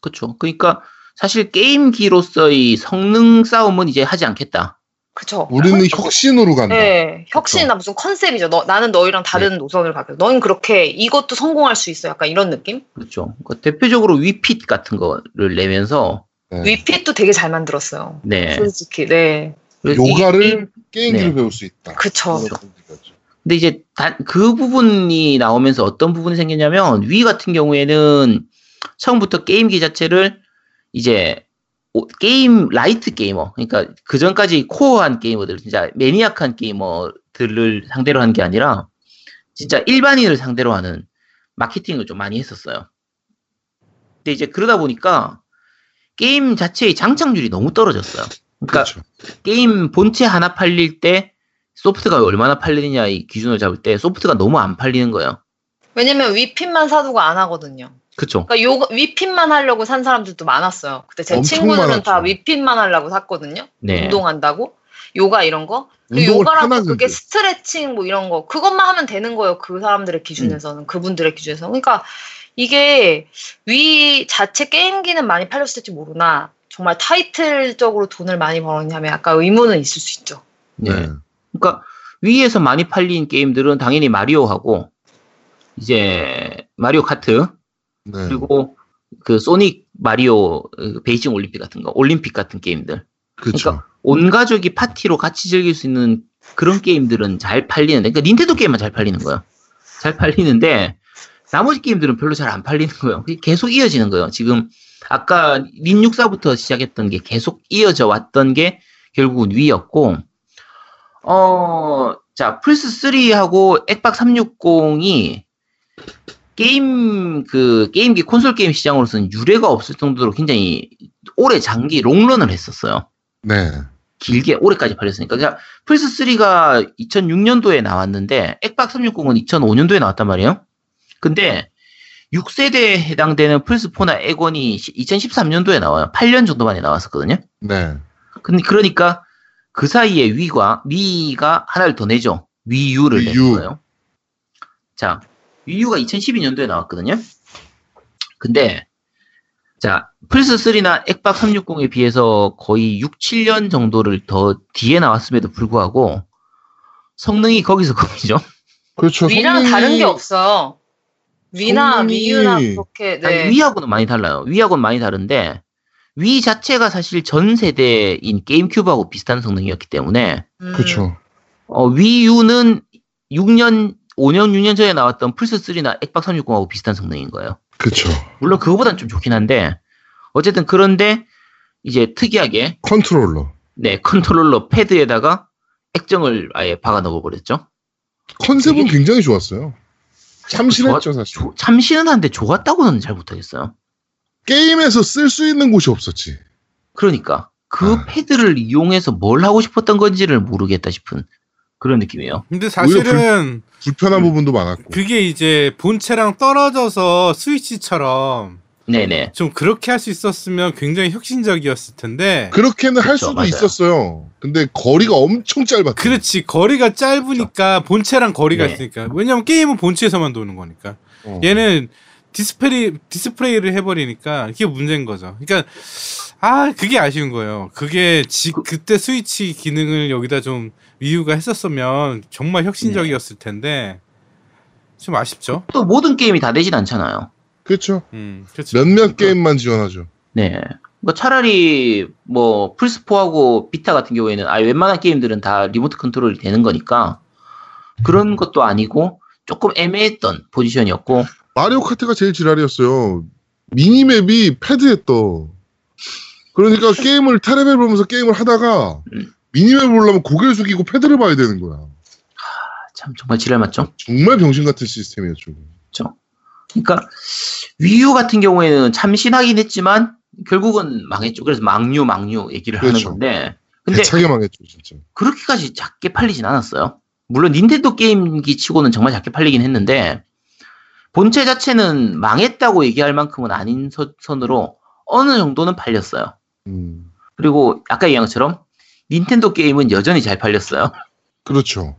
그렇죠. 그러니까 사실 게임기로서의 성능 싸움은 이제 하지 않겠다. 그쵸? 우리는 혁신으로 간다. 네, 혁신이나 무슨 컨셉이죠. 너, 나는 너희랑 다른 노선을 가겠다. 너는 그렇게 이것도 성공할 수 있어. 약간 이런 느낌? 그렇죠. 그러니까 대표적으로 위핏 같은 거를 내면서 네. 위핏도 되게 잘 만들었어요. 네. 솔직히, 네. 요가를 게임기를 네. 배울 수 있다. 그쵸. 얘기죠. 근데 이제 단, 그 부분이 나오면서 어떤 부분이 생겼냐면 위 같은 경우에는 처음부터 게임기 자체를 이제 오- 게임 light gamer 그러니까 그 전까지 core한 게이머들 진짜 maniac한 게이머들을 상대로 한 게 아니라 진짜 일반인을 상대로 하는 마케팅을 좀 많이 했었어요. 근데 이제 그러다 보니까 게임 자체의 장착률이 너무 떨어졌어요. 그러니까 그렇죠. 게임 본체 하나 팔릴 때 소프트가 얼마나 팔리느냐 이 기준을 잡을 때 소프트가 너무 안 팔리는 거예요. 왜냐면 위핏만 사두고 안 하거든요. 그쵸? 그러니까 요 위핏만 하려고 산 사람들도 많았어요. 그때 제 친구들은 다 많았죠. 위핏만 하려고 샀거든요. 네. 운동한다고. 요가 이런 거. 운동을 요가랑 그게. 스트레칭 뭐 이런 거. 그것만 하면 되는 거예요. 그 사람들의 기준에서는. 그분들의 기준에서. 그러니까 이게 위 자체 게임기는 많이 팔렸을지 모르나 정말 타이틀적으로 돈을 많이 벌었냐면 약간 의문은 있을 수 있죠. 네. 네. 그러니까 위에서 많이 팔린 게임들은 당연히 마리오하고 이제 마리오 카트 네. 그리고 그 소닉 마리오 그 베이징 올림픽 같은 거 올림픽 같은 게임들 그렇죠. 그러니까 온 가족이 파티로 같이 즐길 수 있는 그런 게임들은 잘 팔리는데 그러니까 닌텐도 게임만 잘 팔리는 거예요. 잘 팔리는데 나머지 게임들은 별로 잘 안 팔리는 거예요. 계속 이어지는 거예요. 지금 아까 린64부터 시작했던 게 계속 이어져 왔던 게 결국은 위였고 어, 자, 플스3하고 엑박 360이 게임, 그, 게임기 콘솔 게임 시장으로서는 유례가 없을 정도로 굉장히 오래 장기 롱런을 했었어요. 네. 길게, 오래까지 팔렸으니까. 그러니까 플스3가 2006년도에 나왔는데, 엑박 360은 2005년도에 나왔단 말이에요. 근데, 6세대에 해당되는 플스4나 액원이 2013년도에 나와요. 8년 정도 만에 나왔었거든요. 네. 근데 그러니까 그 사이에 위가 위가 하나를 더 내죠. 위유를 낸 위유. 거예요. 자, 위유가 2012년도에 나왔거든요. 근데 자, 플스 3나 엑박 360에 비해서 거의 6, 7년 정도를 더 뒤에 나왔음에도 불구하고 성능이 거기서 거기죠. 그렇죠. 위랑 성능이- 다른 게 없어요. 위나 위유나 그렇게 아니, 네. 위하고는 많이 달라요. 위하고는 많이 다른데 위 자체가 사실 전 세대인 게임큐브하고 비슷한 성능이었기 때문에 음, 그렇죠. 어, 위유는 6년, 5년, 6년 전에 나왔던 플스 3나 엑박 360하고 비슷한 성능인 거예요. 그렇죠. 물론 그거보단 좀 좋긴 한데, 어쨌든 그런데, 이제 특이하게, 컨트롤러. 네, 컨트롤러 패드에다가 액정을 아예 박아 넣어버렸죠. 컨셉은 되게- 굉장히 좋았어요. 참신했죠, 사실. 조- 참신은 한데 좋았다고는 잘 못하겠어요. 게임에서 쓸 수 있는 곳이 없었지. 그러니까, 그 아. 패드를 이용해서 뭘 하고 싶었던 건지를 모르겠다 싶은 그런 느낌이에요. 근데 사실은 불 편한 부분도 많았고. 그게 이제 본체랑 떨어져서 스위치처럼 네네. 좀 그렇게 할 수 있었으면 굉장히 혁신적이었을 텐데. 그렇게는 할 그쵸, 수도 맞아요. 있었어요. 근데 거리가 엄청 짧았죠. 그렇지 거리가 짧으니까 본체랑 거리가 네. 있으니까 왜냐면 게임은 본체에서만 도는 거니까 어. 얘는 디스플레이 디스플레이를 해버리니까 그게 문제인 거죠. 그러니까 아 그게 아쉬운 거예요. 그게 지, 그때 스위치 기능을 여기다 좀 위유가 했었으면 정말 혁신적이었을 텐데 좀 아쉽죠. 또 모든 게임이 다 되진 않잖아요. 그렇죠. 음, 그렇죠. 몇몇 게임만 지원하죠. 네. 뭐 차라리 뭐 플스4하고 비타 같은 경우에는 아예 웬만한 게임들은 다 리모트 컨트롤이 되는 거니까 그런 것도 아니고 조금 애매했던 포지션이었고 마리오 카트가 제일 지랄이었어요. 미니맵이 패드에 떠. 그러니까 게임을 테레비를 보면서 게임을 하다가 음. 미니맵을 보려면 고개를 숙이고 패드를 봐야 되는 거야. 참 정말 지랄 맞죠? 정말 병신 같은 시스템이었죠. 그 러니까 위유 같은 경우에는 참신하긴 했지만 결국은 망했죠. 그래서 망류 망류 얘기를 그렇죠. 하는 건데 근데 대차게 망했죠, 진짜. 그렇게까지 작게 팔리진 않았어요. 물론 닌텐도 게임기 치고는 정말 작게 팔리긴 했는데 본체 자체는 망했다고 얘기할 만큼은 아닌 서- 선으로 어느 정도는 팔렸어요. 음, 그리고 아까 얘기한 것처럼 닌텐도 게임은 여전히 잘 팔렸어요. 그렇죠.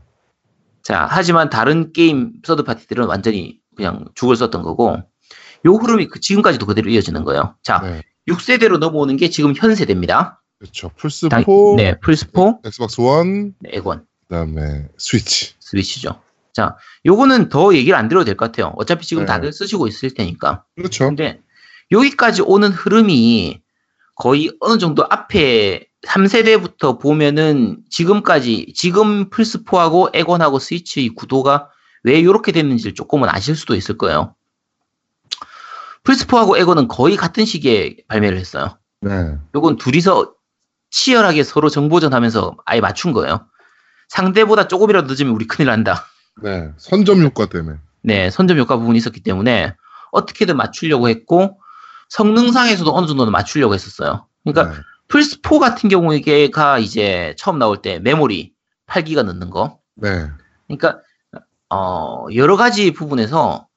자, 하지만 다른 게임 서드 파티들은 완전히 그냥 죽을 썼던 거고 요 흐름이 그 지금까지도 그대로 이어지는 거예요. 자, 네, 6세대로 넘어오는 게 지금 현 세대입니다. 그렇죠. 플스4, 당- 네, 플스4, 엑스박스 원, 네, 엑원, 그다음에 스위치. 스위치죠. 자, 요거는 더 얘기를 안 드려도 될 것 같아요. 어차피 지금 네. 다들 쓰시고 있을 테니까. 그렇죠. 근데 여기까지 오는 흐름이 거의 어느 정도 앞에 3세대부터 보면은 지금까지 지금 플스4하고 엑원하고 스위치 구도가 왜 이렇게 됐는지를 조금은 아실 수도 있을 거예요. 플스4하고 에건은 거의 같은 시기에 발매를 했어요. 네. 요건 둘이서 치열하게 서로 정보전 하면서 아예 맞춘 거예요. 상대보다 조금이라도 늦으면 우리 큰일 난다. 네. 선점 효과 때문에. 네, 선점 효과 부분이 있었기 때문에 어떻게든 맞추려고 했고 성능상에서도 어느 정도는 맞추려고 했었어요. 그러니까 네. 플스4 같은 경우에가 이제 처음 나올 때 메모리 8기가 넣는 거. 네. 그러니까 어 여러 가지 부분에서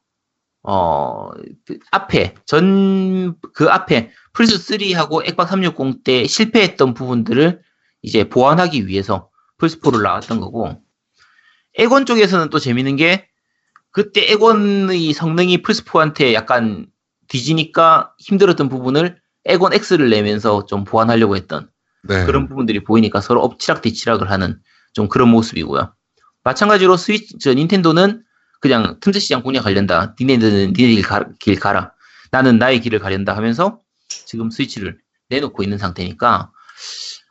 어 그 앞에 전 그 앞에 플스 3하고 엑박 360 때 실패했던 부분들을 이제 보완하기 위해서 플스 4를 나왔던 거고 에건 쪽에서는 또 재밌는 게 그때 에건의 성능이 플스 4한테 약간 뒤지니까 힘들었던 부분을 에건 X를 내면서 좀 보완하려고 했던 네. 그런 부분들이 보이니까 서로 엎치락뒤치락을 하는 좀 그런 모습이고요. 마찬가지로 스위치, 저 닌텐도는 그냥 틈새 시장 공략 관련다. 니네들은 니네 길, 가, 길 가라. 나는 나의 길을 가련다 하면서 지금 스위치를 내놓고 있는 상태니까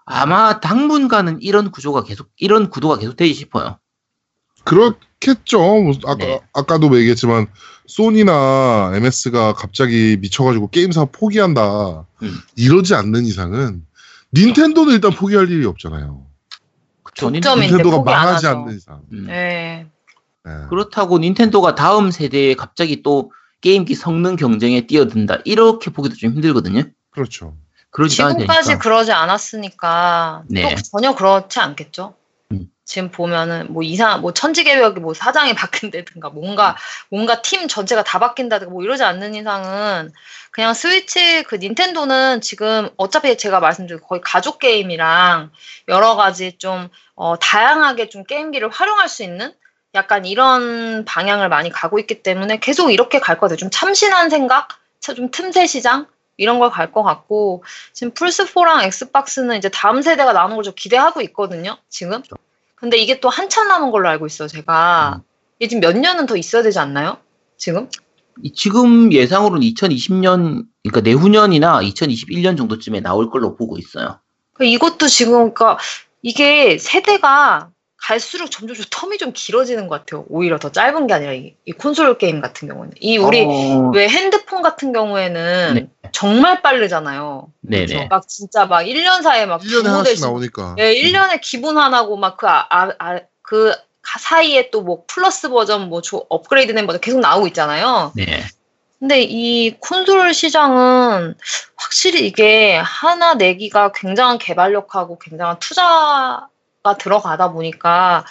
아마 당분간은 이런 구조가 계속, 이런 구도가 계속되지 싶어요. 그렇겠죠. 뭐 아까, 네. 아까도 얘기했지만, 소니나 MS가 갑자기 미쳐가지고 게임사 포기한다. 음. 이러지 않는 이상은, 닌텐도는 일단 포기할 일이 없잖아요. 독점인데 닌텐도가 망하지. 않는 이상. 음. 네. 네. 그렇다고 닌텐도가 다음 세대에 갑자기 또 게임기 성능 경쟁에 뛰어든다. 이렇게 보기도 좀 힘들거든요. 그렇죠. 그러지 않으니까. 지금까지 그러지 않았으니까 네. 또 전혀 그렇지 않겠죠. 음. 지금 보면은 뭐 이상 뭐 천지개벽이 뭐 사장이 바뀐다든가 뭔가 뭔가 팀 전체가 다 바뀐다든가 뭐 이러지 않는 이상은 그냥 스위치 그 닌텐도는 지금 어차피 제가 말씀드린 거의 가족 게임이랑 여러 가지 좀 어, 다양하게 좀 게임기를 활용할 수 있는 약간 이런 방향을 많이 가고 있기 때문에 계속 이렇게 갈것 같아요. 좀 참신한 생각, 차- 좀 틈새 시장 이런 걸 갈 것 같고 지금 플스4랑 엑스박스는 이제 다음 세대가 나오는 걸 좀 기대하고 있거든요, 지금. 근데 이게 또 한참 남은 걸로 알고 있어요, 제가. 음. 이게 지금 몇 년은 더 있어야 되지 않나요? 지금? 이- 지금 예상으로는 2020년, 그러니까 내후년이나 2021년 정도쯤에 나올 걸로 보고 있어요. 그러니까 이것도 지금, 그러니까 이게 세대가 갈수록 점점 좀 텀이 좀 길어지는 것 같아요. 오히려 더 짧은 게 아니라 이, 이 콘솔 게임 같은 경우는. 이 우리 어, 왜 핸드폰 같은 경우에는 네. 정말 빠르잖아요. 네네. 그렇죠? 막 진짜 막 1년 사이에 막 1년에 두 하나씩 나오니까. 예, 1년에 기본 하나고 막그 아, 아, 아, 그 사이에 또 뭐 플러스 버전 뭐 조- 업그레이드 된 버전 계속 나오고 있잖아요. 네. 근데 이 콘솔 시장은 확실히 이게 하나 내기가 굉장한 개발력하고 굉장한 투자가 들어가다 보니까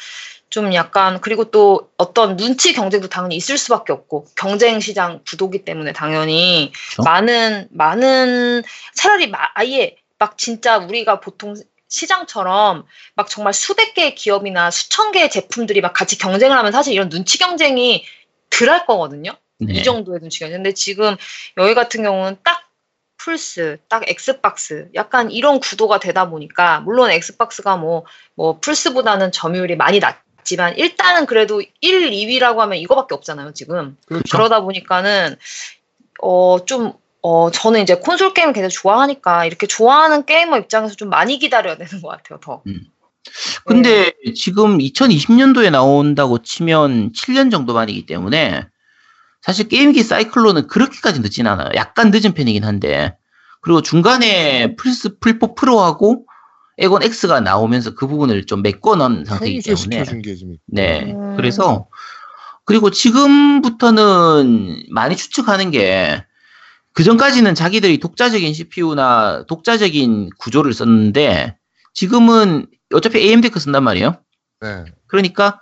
좀 약간 그리고 또 어떤 눈치 경쟁도 당연히 있을 수밖에 없고 경쟁 시장 구도기 때문에 당연히 그쵸. 많은 많은 차라리 마- 아예 막 진짜 우리가 보통 시장처럼 막 정말 수백 개의 기업이나 수천 개의 제품들이 막 같이 경쟁을 하면 사실 이런 눈치 경쟁이 덜 할 거거든요. 네. 이 정도의 눈치가 근데 지금 여기 같은 경우는 딱 플스, 딱 엑스박스, 약간 이런 구도가 되다 보니까 물론 엑스박스가 뭐 뭐 플스보다는 점유율이 많이 낮지만 일단은 그래도 1, 2위라고 하면 이거밖에 없잖아요 지금. 그렇죠. 그러다 보니까는 어 좀 어 저는 이제 콘솔 게임 굉장히 좋아하니까 이렇게 좋아하는 게이머 입장에서 좀 많이 기다려야 되는 것 같아요 더. 근데 지금 2020년도에 나온다고 치면 7년 정도 만이기 때문에 사실 게임기 사이클로는 그렇게까지 늦진 않아요. 약간 늦은 편이긴 한데 그리고 중간에 플스 플포 프로하고 엑원 X가 나오면서 그 부분을 좀 메꿔 넣은 상태이기 때문에. 네. 음. 그래서 그리고 지금부터는 많이 추측하는 게 그전까지는 자기들이 독자적인 CPU나 독자적인 구조를 썼는데 지금은 어차피 AMD 거 쓴단 말이에요. 네. 그러니까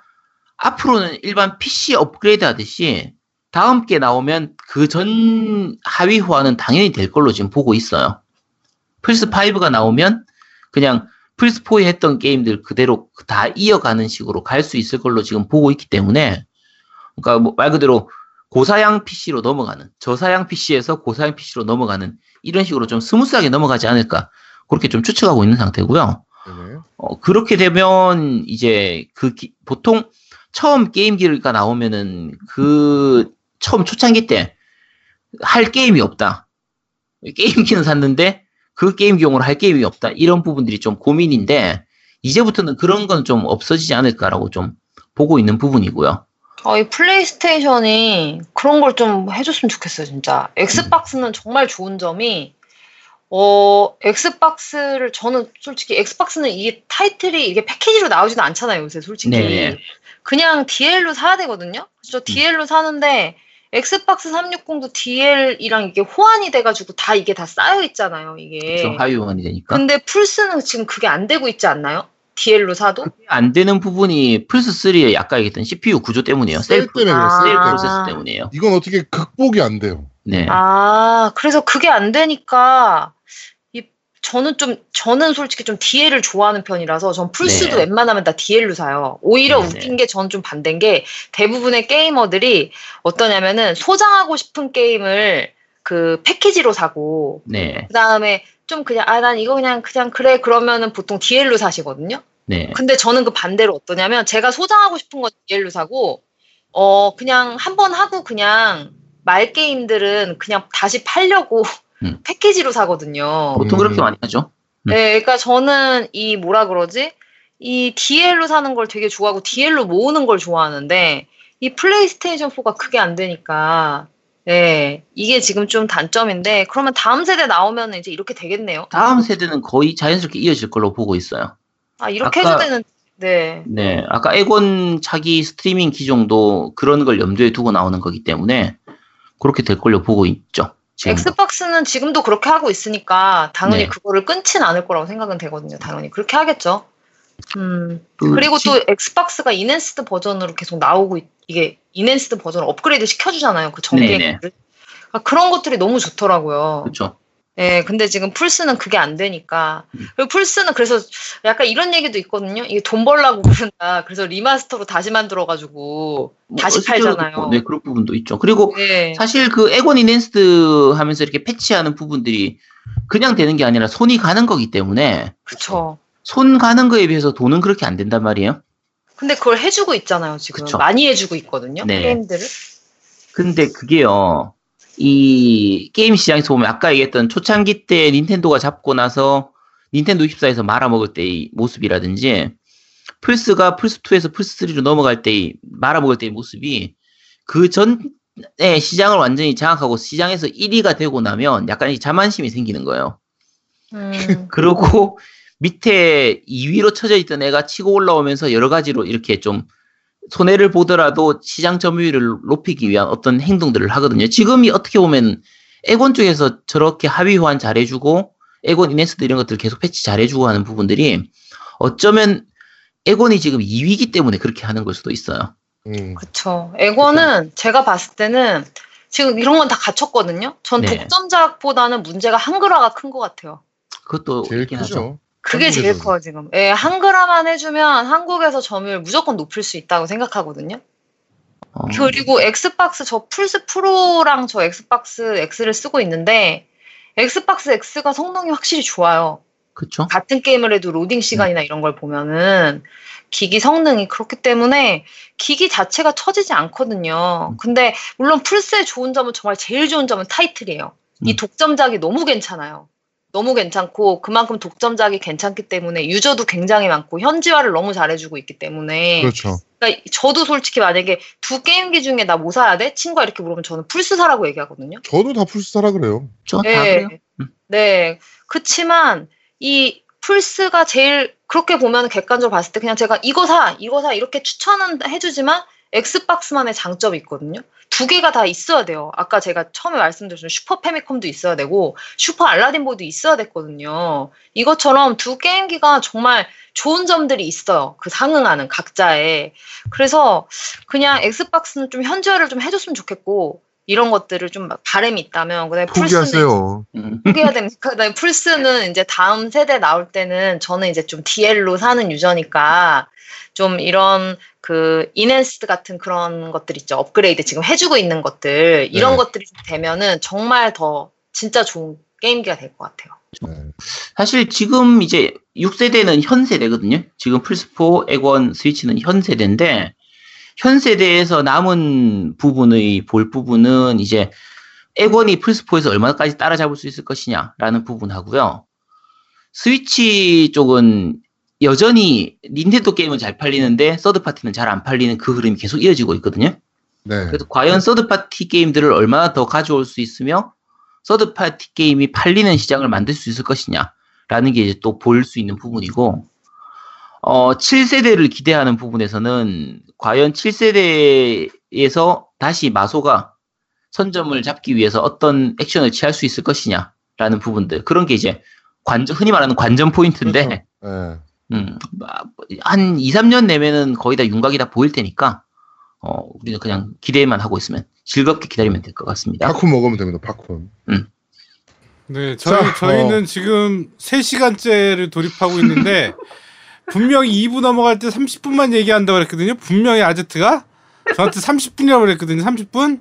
앞으로는 일반 PC 업그레이드 하듯이 다음 게 나오면 그 전 하위 호환은 당연히 될 걸로 지금 보고 있어요. 플스5가 나오면 그냥 플스4에 했던 게임들 그대로 다 이어가는 식으로 갈 수 있을 걸로 지금 보고 있기 때문에 그러니까 뭐 말 그대로 고사양 PC로 넘어가는 저사양 PC에서 고사양 PC로 넘어가는 이런 식으로 좀 smooth하게 넘어가지 않을까 그렇게 좀 추측하고 있는 상태고요. 네네. 어, 그렇게 되면 이제 그 기- 보통 처음 게임기가 나오면은 그 처음 초창기 때 할 게임이 없다. 게임기는 샀는데 그 게임기용으로 할 게임이 없다. 이런 부분들이 좀 고민인데 이제부터는 그런 건 좀 없어지지 않을까라고 좀 보고 있는 부분이고요. 어, 이 플레이스테이션이 그런 걸 좀 해줬으면 좋겠어요, 진짜. 엑스박스는 정말 좋은 점이, 어, 엑스박스를, 저는 솔직히 엑스박스는 이게 타이틀이 이게 패키지로 나오지도 않잖아요, 요새 솔직히. 네. 그냥 DL로 사야 되거든요? 저 DL로 사는데, 엑스박스 360도 DL이랑 이게 호환이 돼가지고 다 이게 다 쌓여 있잖아요, 이게. 좀 하위원이 되니까. 근데 플스는 지금 그게 안 되고 있지 않나요? DL로 사도? 안 되는 부분이 플스3의 아까 얘기했던 CPU 구조 때문이에요. 셀 때문에. 셀. 프로세스 때문이에요. 이건 어떻게 극복이 안 돼요. 네. 아, 그래서 그게 안 되니까, 이, 저는 좀, 저는 솔직히 좀 DL을 좋아하는 편이라서, 전 플스도 네. 웬만하면 다 DL로 사요. 오히려 네, 웃긴 게 저는 좀 반대인 게, 대부분의 게이머들이 어떠냐면은, 소장하고 싶은 게임을 그 패키지로 사고, 네. 그 다음에 좀 그냥, 아, 난 이거 그냥, 그냥, 그래, 그러면은 보통 DL로 사시거든요? 네. 근데 저는 그 반대로 어떠냐면 제가 소장하고 싶은 건 DL로 사고 어 그냥 한 번 하고 그냥 말 게임들은 그냥 다시 팔려고 음. 패키지로 사거든요. 보통 음. 그렇게 많이 하죠. 음. 네, 그러니까 저는 이 뭐라 그러지? 이 DL로 사는 걸 되게 좋아하고 DL로 모으는 걸 좋아하는데 이 플레이스테이션 4가 그게 안 되니까 네, 이게 지금 좀 단점인데 그러면 다음 세대 나오면 이제 이렇게 되겠네요. 다음 세대는 거의 자연스럽게 이어질 걸로 보고 있어요. 아 이렇게 아까- 해도 되는 네. 네. 아까 엑원 차기 스트리밍 기종도 그런 걸 염두에 두고 나오는 거기 때문에 그렇게 될 걸로 보고 있죠. 지금도. 엑스박스는 지금도 그렇게 하고 있으니까 당연히 네. 그거를 끊진 않을 거라고 생각은 되거든요. 당연히 그렇게 하겠죠. 음 그 그리고 지- 또 엑스박스가 enhanced 버전으로 계속 나오고 있- 이게 enhanced 버전을 업그레이드 시켜주잖아요. 그. 정비를. 아, 그런 것들이 너무 좋더라고요. 그렇죠. 예, 근데 지금 플스는 그게 안 되니까. 음. 그리고 플스는 그래서 약간 이런 얘기도 있거든요. 이게 돈 벌라고 그런다. 그래서 remaster로 다시 만들어가지고 다시 뭐 실제로 팔잖아요. 네, 그런 부분도 있죠. 그리고 네. 사실 그 엑원 enhanced 하면서 이렇게 패치하는 부분들이 그냥 되는 게 아니라 손이 가는 거기 때문에 그쵸. 손 가는 거에 비해서 돈은 그렇게 안 된단 말이에요. 근데 그걸 해주고 있잖아요, 지금. 그쵸. 많이 해주고 있거든요, 네. 게임들을. 근데 그게요, 이 게임 시장에서 보면 아까 얘기했던 초창기 때 닌텐도가 잡고 나서 닌텐도 64에서 말아먹을 때의 모습이라든지 플스가 플스2에서 플스3로 넘어갈 때의 말아먹을 때의 모습이 그 전에 시장을 완전히 장악하고 시장에서 1위가 되고 나면 약간 이 자만심이 생기는 거예요. 음, 그러고 밑에 2위로 쳐져 있던 애가 치고 올라오면서 여러 가지로 이렇게 좀 손해를 보더라도 시장 점유율을 높이기 위한 어떤 행동들을 하거든요. 지금이 어떻게 보면 에곤 쪽에서 저렇게 하위 호환 잘해주고 에곤 이네스드 이런 것들 계속 패치 잘해주고 하는 부분들이 어쩌면 에곤이 지금 2위기 때문에 그렇게 하는 걸 수도 있어요. 음. 그쵸. 에고는 제가 봤을 때는 지금 이런 건 다 갖췄거든요. 전 네. 독점작보다는 문제가 한글화가 큰 것 같아요. 그것도 제일 있긴 하죠. 그게 제일 한국에서는. 커요, 지금. 예, 한글화만 해주면 한국에서 점유율 무조건 높일 수 있다고 생각하거든요. 어, 그리고 엑스박스 저 플스 프로랑 저 엑스박스 X를 쓰고 있는데 엑스박스 X가 성능이 확실히 좋아요. 그쵸? 같은 게임을 해도 로딩 시간이나 이런 걸 보면은 기기 성능이 그렇기 때문에 기기 자체가 처지지 않거든요. 근데 물론 플스의 좋은 점은 정말 제일 좋은 점은 타이틀이에요. 이 음. 독점작이 너무 괜찮아요. 너무 괜찮고 그만큼 독점작이 괜찮기 때문에 유저도 굉장히 많고 현지화를 너무 잘해주고 있기 때문에 그렇죠. 그러니까 저도 솔직히 만약에 두 게임기 중에 나 뭐 사야 돼? 친구가 이렇게 물으면 저는 플스 사라고 얘기하거든요. 저도 다 플스 사라 그래요. 저다 그래요. 음. 네. 그치만 이 플스가 제일 그렇게 보면 객관적으로 봤을 때 그냥 제가 이거 사, 이거 사 이렇게 추천은 해주지만 엑스박스만의 장점이 있거든요. 두 개가 다 있어야 돼요. 아까 제가 처음에 말씀드렸던 슈퍼 패미컴도 있어야 되고 슈퍼 알라딘 보드 있어야 됐거든요. 이것처럼 두 게임기가 정말 좋은 점들이 있어요. 그 상응하는 각자의. 그래서 그냥 엑스박스는 좀 현지화를 좀 해줬으면 좋겠고 이런 것들을 좀 바람이 있다면 그다음에 포기하세요. 음. 포기해야 됩니까? 그다음에 플스는 이제 다음 세대 나올 때는 저는 이제 좀 DL로 사는 유저니까 좀 이런 그 enhanced 같은 그런 것들 있죠. 업그레이드 지금 해주고 있는 것들 이런 네. 것들이 좀 되면은 정말 더 진짜 좋은 게임기가 될 것 같아요. 네. 사실 지금 이제 6세대는 현 세대거든요. 지금 플스4, 엑원, 스위치는 현 세대인데 현 세대에서 남은 부분의 볼 부분은 이제 엑원이 플스4에서 얼마까지 따라잡을 수 있을 것이냐라는 부분하고요. 스위치 쪽은 여전히 닌텐도 게임은 잘 팔리는데 서드 파티는 잘 안 팔리는 그 흐름이 계속 이어지고 있거든요. 네. 그래서 과연 third party 게임들을 얼마나 더 가져올 수 있으며 third party 게임이 팔리는 시장을 만들 수 있을 것이냐라는 게 이제 또 볼 수 있는 부분이고 어 7세대를 기대하는 부분에서는 과연 7세대에서 다시 마소가 선점을 잡기 위해서 어떤 액션을 취할 수 있을 것이냐라는 부분들 그런 게 이제 관전 흔히 말하는 관전 포인트인데 그렇죠. 네. 음, 아, 한 2, 3년 내면은 거의 다 윤곽이 다 보일 테니까, 어, 우리는 그냥 기대만 하고 있으면 즐겁게 기다리면 될 것 같습니다. 팝콘 먹으면 됩니다. 팝콘. 네, 저희, 자, 저희는 어. 지금 3시간째를 돌입하고 있는데, 분명히 2부 넘어갈 때 30분만 얘기한다고 그랬거든요. 분명히 아제트가 저한테 30분이라고 그랬거든요. 30분?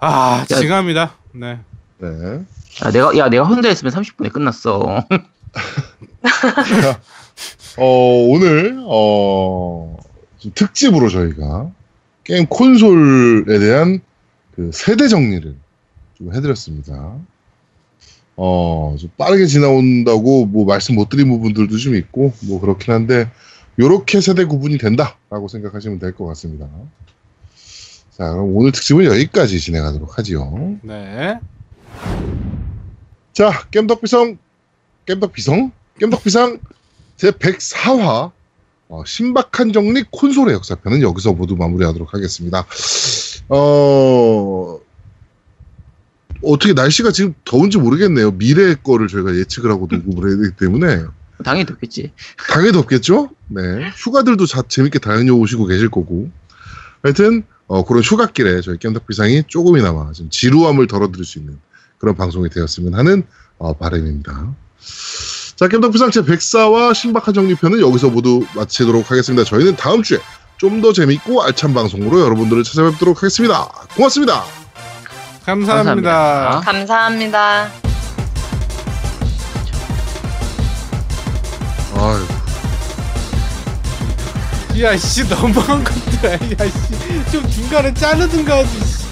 아, 야. 징합니다. 네. 네. 야, 내가, 야, 내가 혼자 했으면 30분에 끝났어. 어, 오늘, 어, 좀 특집으로 저희가 게임 콘솔에 대한 그 세대 정리를 좀 해드렸습니다. 어, 좀 빠르게 지나온다고 뭐 말씀 못 드린 부분들도 좀 있고, 뭐 그렇긴 한데, 요렇게 세대 구분이 된다라고 생각하시면 될 것 같습니다. 자, 그럼 오늘 특집은 여기까지 진행하도록 하지요. 네. 자, 겜덕비성, 겜덕비성, 겜덕비상 제 104화 어, 신박한 정리 콘솔의 역사편은 여기서 모두 마무리하도록 하겠습니다. 어, 어떻게 날씨가 지금 더운지 모르겠네요. 미래 거를 저희가 예측을 하고 녹음을 해야 되기 때문에 당연히 덥겠지. 당연히 덥겠죠? 네. 휴가들도 자, 재밌게 당연히 오시고 계실 거고. 하여튼, 어, 그런 휴가길에 저희 겜덕비상이 조금이나마 좀 지루함을 덜어드릴 수 있는 그런 방송이 되었으면 하는 어, 바람입니다. 자, 겜덕비상 제 104와 신박한 정리편은 여기서 모두 마치도록 하겠습니다. 저희는 다음 주에 좀 더 재밌고 알찬 방송으로 여러분들을 찾아뵙도록 하겠습니다. 고맙습니다. 감사합니다. 감사합니다. 감사합니다. 아유, 야, 씨, 너무한 것들. 야, 씨. 좀 중간에 자르든가 하지. 씨.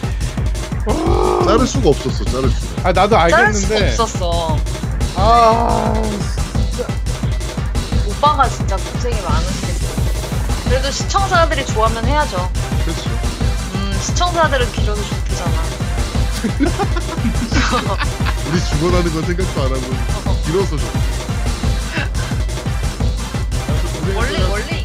자를 수가 없었어, 자를 수가. 아, 나도 자를 수가 알겠는데. 없었어. 아, 오빠가 진짜 고생이 많으시겠어. 그래도 시청자들이 좋아하면 해야죠. 그렇죠. 음, 시청자들은 길어도 좋대잖아. 우리 죽어나는 건 생각도 안 하고 길어서 좋 원래 원래